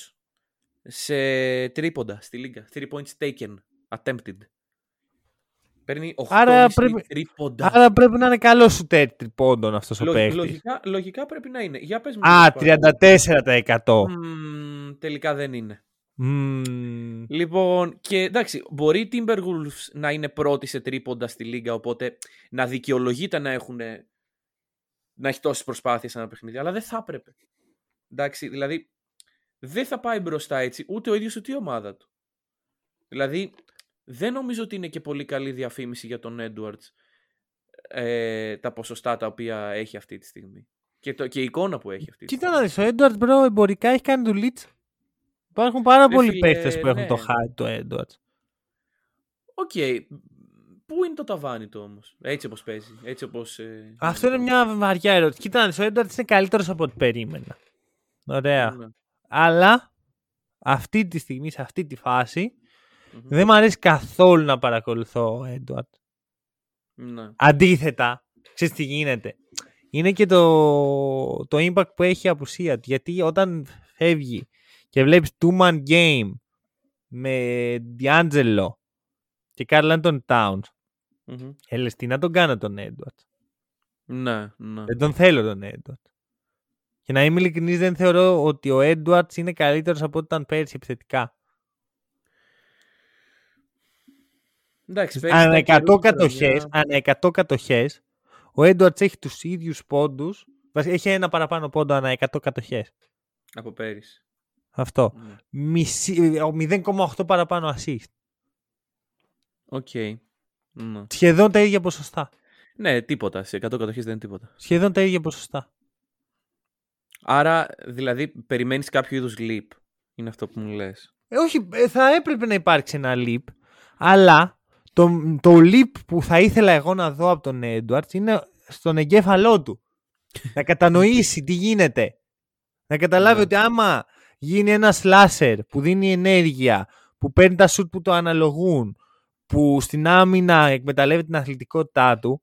σε τρίποντα στη λίγα. 3 points taken, attempted. Παίρνει 8,5 Άρα πρέπει- τρίποντα. Άρα πρέπει να είναι καλός σου τριπώντων αυτός ο Λο- παίκτης. λογικά, λογικά πρέπει να είναι. Για πες μου. Α, λίγο παραπάνω. 34%. Μμμ, τελικά δεν είναι. Μμμ. Λοιπόν, και εντάξει, μπορεί οι Timberwolves να είναι πρώτοι σε τρίποντα στη λίγα, οπότε να δικαιολογείται να έχουν να έχει τόσες προσπάθειες σε ένα παιχνίδι, αλλά δεν θα έπρεπε. Εντάξει, δηλαδή δεν θα πάει μπροστά έτσι ούτε ο ίδιος ούτε η ομάδα του. Δηλαδή δεν νομίζω ότι είναι και πολύ καλή διαφήμιση για τον Edwards ε, τα ποσοστά τα οποία έχει αυτή τη στιγμή. Και, το, και η εικόνα που έχει αυτή τη Κοίτα στιγμή. να δεις, ο Edwards μπρο εμπορικά έχει κάνει δουλίτσα. Υπάρχουν πάρα Ρε πολλοί φίλε, παίκτες που έχουν ναι. το hype του Edwards. OK. Πού είναι το ταβάνι του όμως, έτσι όπως παίζει, έτσι όπως... ε, Αυτό είναι μια βαριά ερώτηση. Κοίτα να δεις, ο Edwards είναι καλύτερος από ό,τι περίμενα. Ωραία. Ναι. Αλλά αυτή τη στιγμή, σε αυτή τη φάση, Μμμ. δεν μου αρέσει καθόλου να παρακολουθώ ο Edwards. Ναι. Αντίθετα, ξέρεις τι γίνεται; είναι και το, το impact που έχει η απουσία του. Γιατί όταν φεύγει και βλέπεις two-man game με D'Angelo και Carl Anton Towns, Μμμ. έλες τι να τον κάνω τον Edwards. Ναι, ναι. Δεν τον θέλω τον Edwards. Και να είμαι ειλικρινής δεν θεωρώ ότι ο Edwards είναι καλύτερος από ό,τι ήταν πέρσι επιθετικά. Εντάξει, πέρυσι Ανά ήταν 100 καιρός κατοχές, χρονιά. ανά 100 κατοχές, ο Edwards έχει τους ίδιους πόντους, βασικά έχει ένα παραπάνω πόντο ανά 100 κατοχές. Από πέρυσι. Αυτό. Ναι. Μισή, ο 0,8 παραπάνω assist. OK. Ναι. Σχεδόν τα ίδια ποσοστά. ναι, τίποτα. Σε 100 κατοχές δεν είναι τίποτα. Σχεδόν τα ίδια ποσοστά. Άρα, δηλαδή, περιμένεις κάποιο είδους leap. Είναι αυτό που μου λες. Ε, όχι, ε, θα έπρεπε να υπάρξει ένα leap, αλλά το, το leap που θα ήθελα εγώ να δω από τον Edwards είναι στον εγκέφαλό του. *laughs* να κατανοήσει τι γίνεται. Να καταλάβει Ναι. ότι άμα γίνει ένα slasher που δίνει ενέργεια, που παίρνει τα σουτ που το αναλογούν, που στην άμυνα εκμεταλλεύει την αθλητικότητά του,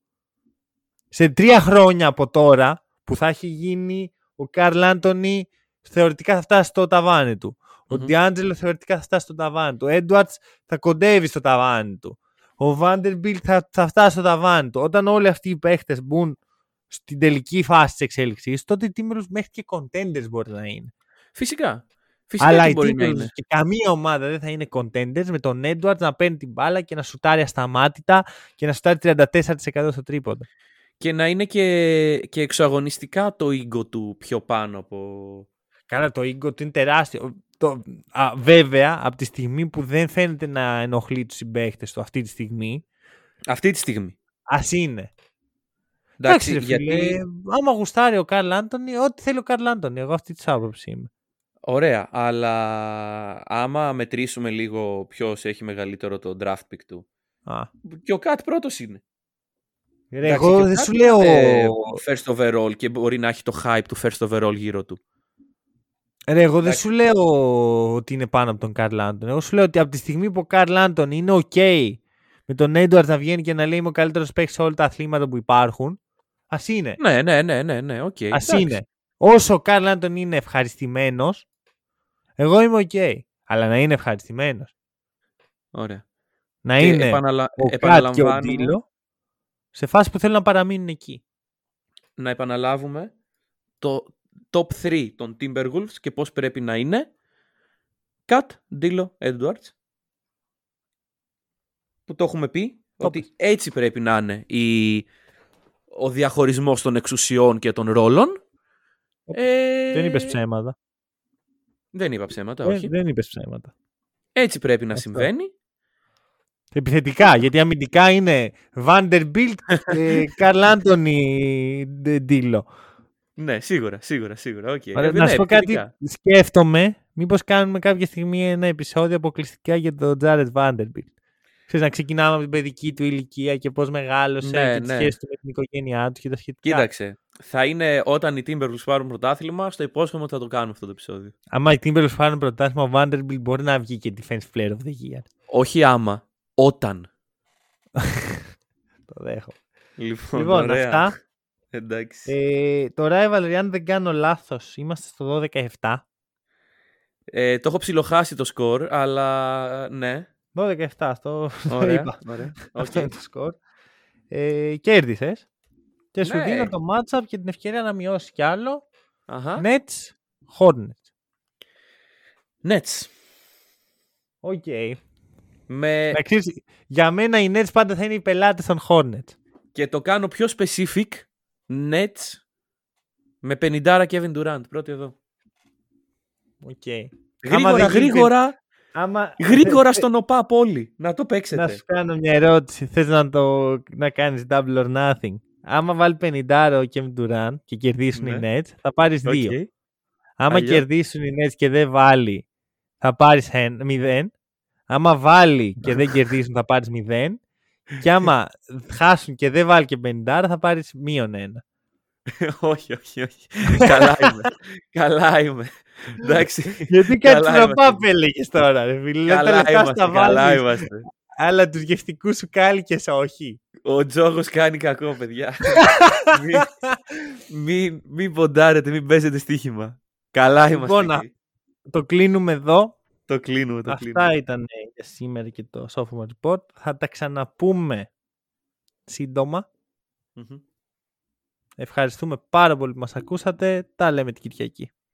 σε τρία χρόνια από τώρα που θα έχει γίνει ο Καρλ Άντωνη θεωρητικά θα φτάσει στο ταβάνι του. Ο Μμμ. Ντιάντζελο θεωρητικά θα φτάσει στο ταβάνι του. Ο Έντουαρτ θα κοντεύει στο ταβάνι του. Ο Βάντερμπιλτ θα, θα φτάσει στο ταβάνι του. Όταν όλοι αυτοί οι παίχτες μπουν στην τελική φάση της εξέλιξης, τότε οι Timberwolves μέχρι και contenders μπορεί να είναι. Φυσικά. Φυσικά Αλλά και οι μπορεί να Timberwolves είναι. και καμία ομάδα δεν θα είναι contenders με τον Edwards να παίρνει την μπάλα και να σουτάρει ασταμάτητα και να σουτάρει 34% στο τρίποντο. Και να είναι και, και εξωαγωνιστικά το ego του πιο πάνω από... Κάνα το ego του είναι τεράστιο. Το, α, βέβαια, από τη στιγμή που δεν φαίνεται να ενοχλεί τους συμπαίχτε του αυτή τη στιγμή, Αυτή τη στιγμή. ας είναι. Εντάξει, ρε γιατί... φίλε, άμα γουστάρει ο Καρλ Άντωνη, ό,τι θέλει ο Καρλ Άντωνη. Εγώ αυτή της άποψης είμαι. Ωραία, αλλά άμα μετρήσουμε λίγο ποιος έχει μεγαλύτερο το draft pick του. Α. Και ο Κατ πρώτος είναι. Ρε, Εντάξει, εγώ και ο δεν Kat σου λέω. είναι First overall και μπορεί να έχει το hype του first overall γύρω του. Ρε, εγώ δεν Εντάξει. σου λέω ότι είναι πάνω από τον Καρλ Άντωνη. Εγώ σου λέω ότι από τη στιγμή που ο Καρλ Άντωνη είναι OK με τον Έντουαρτ να βγαίνει και να λέει Είμαι ο καλύτερος παίκτης σε όλα τα αθλήματα που υπάρχουν, ας είναι. Ναι, ναι, ναι, ναι, ναι, οκ. Α εντάξει. είναι. Όσο ο Καρλ Άντωνη είναι ευχαριστημένος, εγώ είμαι OK. Αλλά να είναι ευχαριστημένος. Ωραία. Να Και είναι επαναλα... ο Κατ και ο επαναλαμβάνουμε, Ντίλο σε φάση που θέλουν να παραμείνουν εκεί. να επαναλάβουμε το top 3 των Timberwolves και πώς πρέπει να είναι. Κατ, Ντίλο, Edwards. Που το έχουμε πει Το ότι έτσι πρέπει να είναι η... ο διαχωρισμός των εξουσιών και των ρόλων. Ε, Δεν είπες ψέματα. Δεν είπα ψέματα, Δεν, όχι. δεν είπες ψέματα. Έτσι πρέπει να Αυτό. συμβαίνει. Επιθετικά, γιατί αμυντικά είναι Vanderbilt, ε, Καρλ Άντωνη, Ντίλο. Ναι, σίγουρα, σίγουρα, σίγουρα. Okay. Ωραία, να σου πω κάτι. Σκέφτομαι, μήπως κάνουμε κάποια στιγμή ένα επεισόδιο αποκλειστικά για τον Τζάρετ Vanderbilt. Ξέρεις, να ξεκινάμε από την παιδική του ηλικία και πώς μεγάλωσε Ναι, και τη ναι. σχέση του με την οικογένειά του και τα σχετικά. Κοίταξε. Θα είναι όταν οι Timberwolves πάρουν πρωτάθλημα, στο υπόσχομαι ότι θα το κάνουμε αυτό το επεισόδιο. Άμα οι Timberwolves πάρουν πρωτάθλημα, ο Vanderbilt μπορεί να βγει και defensive player of the year. Όχι άμα, όταν. *laughs* Το δέχομαι. Λοιπόν, Λοιπόν, ωραία. αυτά. Εντάξει. Ε, το rivalry, αν δεν κάνω λάθος, είμαστε στο 12-17. Ε, το έχω ψιλοχάσει το σκορ, αλλά ναι. 12-7, αυτό *laughs* το Ωραία. είπα. ωραία. *laughs* Αυτό Οκ. είναι το σκορ. Ε, Κέρδισες. Και σου Ναι. δίνω το matchup και την ευκαιρία να μειώσει κι άλλο. Αχα. Nets, Hornets. Nets. Οκ. Με... Να ξέρεις, για μένα οι Nets πάντα θα είναι οι πελάτες των Hornets. Και το κάνω πιο specific. Nets με 50 Kevin Durant. Πρώτη εδώ. Οκ. Γρήγορα, δεν γίνει γρήγορα, Άμα... γρήγορα στον ΟΠΑ όλοι. Να το παίξετε. Να σου κάνω μια ερώτηση. Θες να, το... να κάνεις double or nothing. Άμα βάλει 50 ο Kevin Durant και κερδίσουν οι Ναι. Nets, θα πάρεις Οκ. δύο. Άμα Αλλιώς- κερδίσουν οι Nets και δεν βάλει, θα πάρεις 0. Άμα βάλει και δεν *laughs* κερδίσουν, θα πάρεις 0. Και άμα χάσουν και δεν βάλει και 50, θα πάρεις μείον 1. όχι, όχι, όχι. Καλά είμαι. Καλά είμαι. Εντάξει. Γιατί κάτι Καλά να είμαστε. πάπ έλεγες τώρα, ρε φίλε. Λέει, Τα Καλά λεφτά είμαστε, στα καλά βάζεις, είμαστε. αλλά τους γευτικούς σου κάλικες όχι. Ο Τζόγος κάνει κακό, παιδιά. μην, μην, μην ποντάρετε, μην παίζετε στοίχημα. Καλά είμαστε Λοιπόν, εκεί. Το κλείνουμε εδώ. Το κλείνουμε, το Αυτά κλείνουμε. ήταν για σήμερα και το Sophomore Report. Θα τα ξαναπούμε σύντομα. Μμμ. Ευχαριστούμε πάρα πολύ που μας ακούσατε. Τα λέμε την Κυριακή.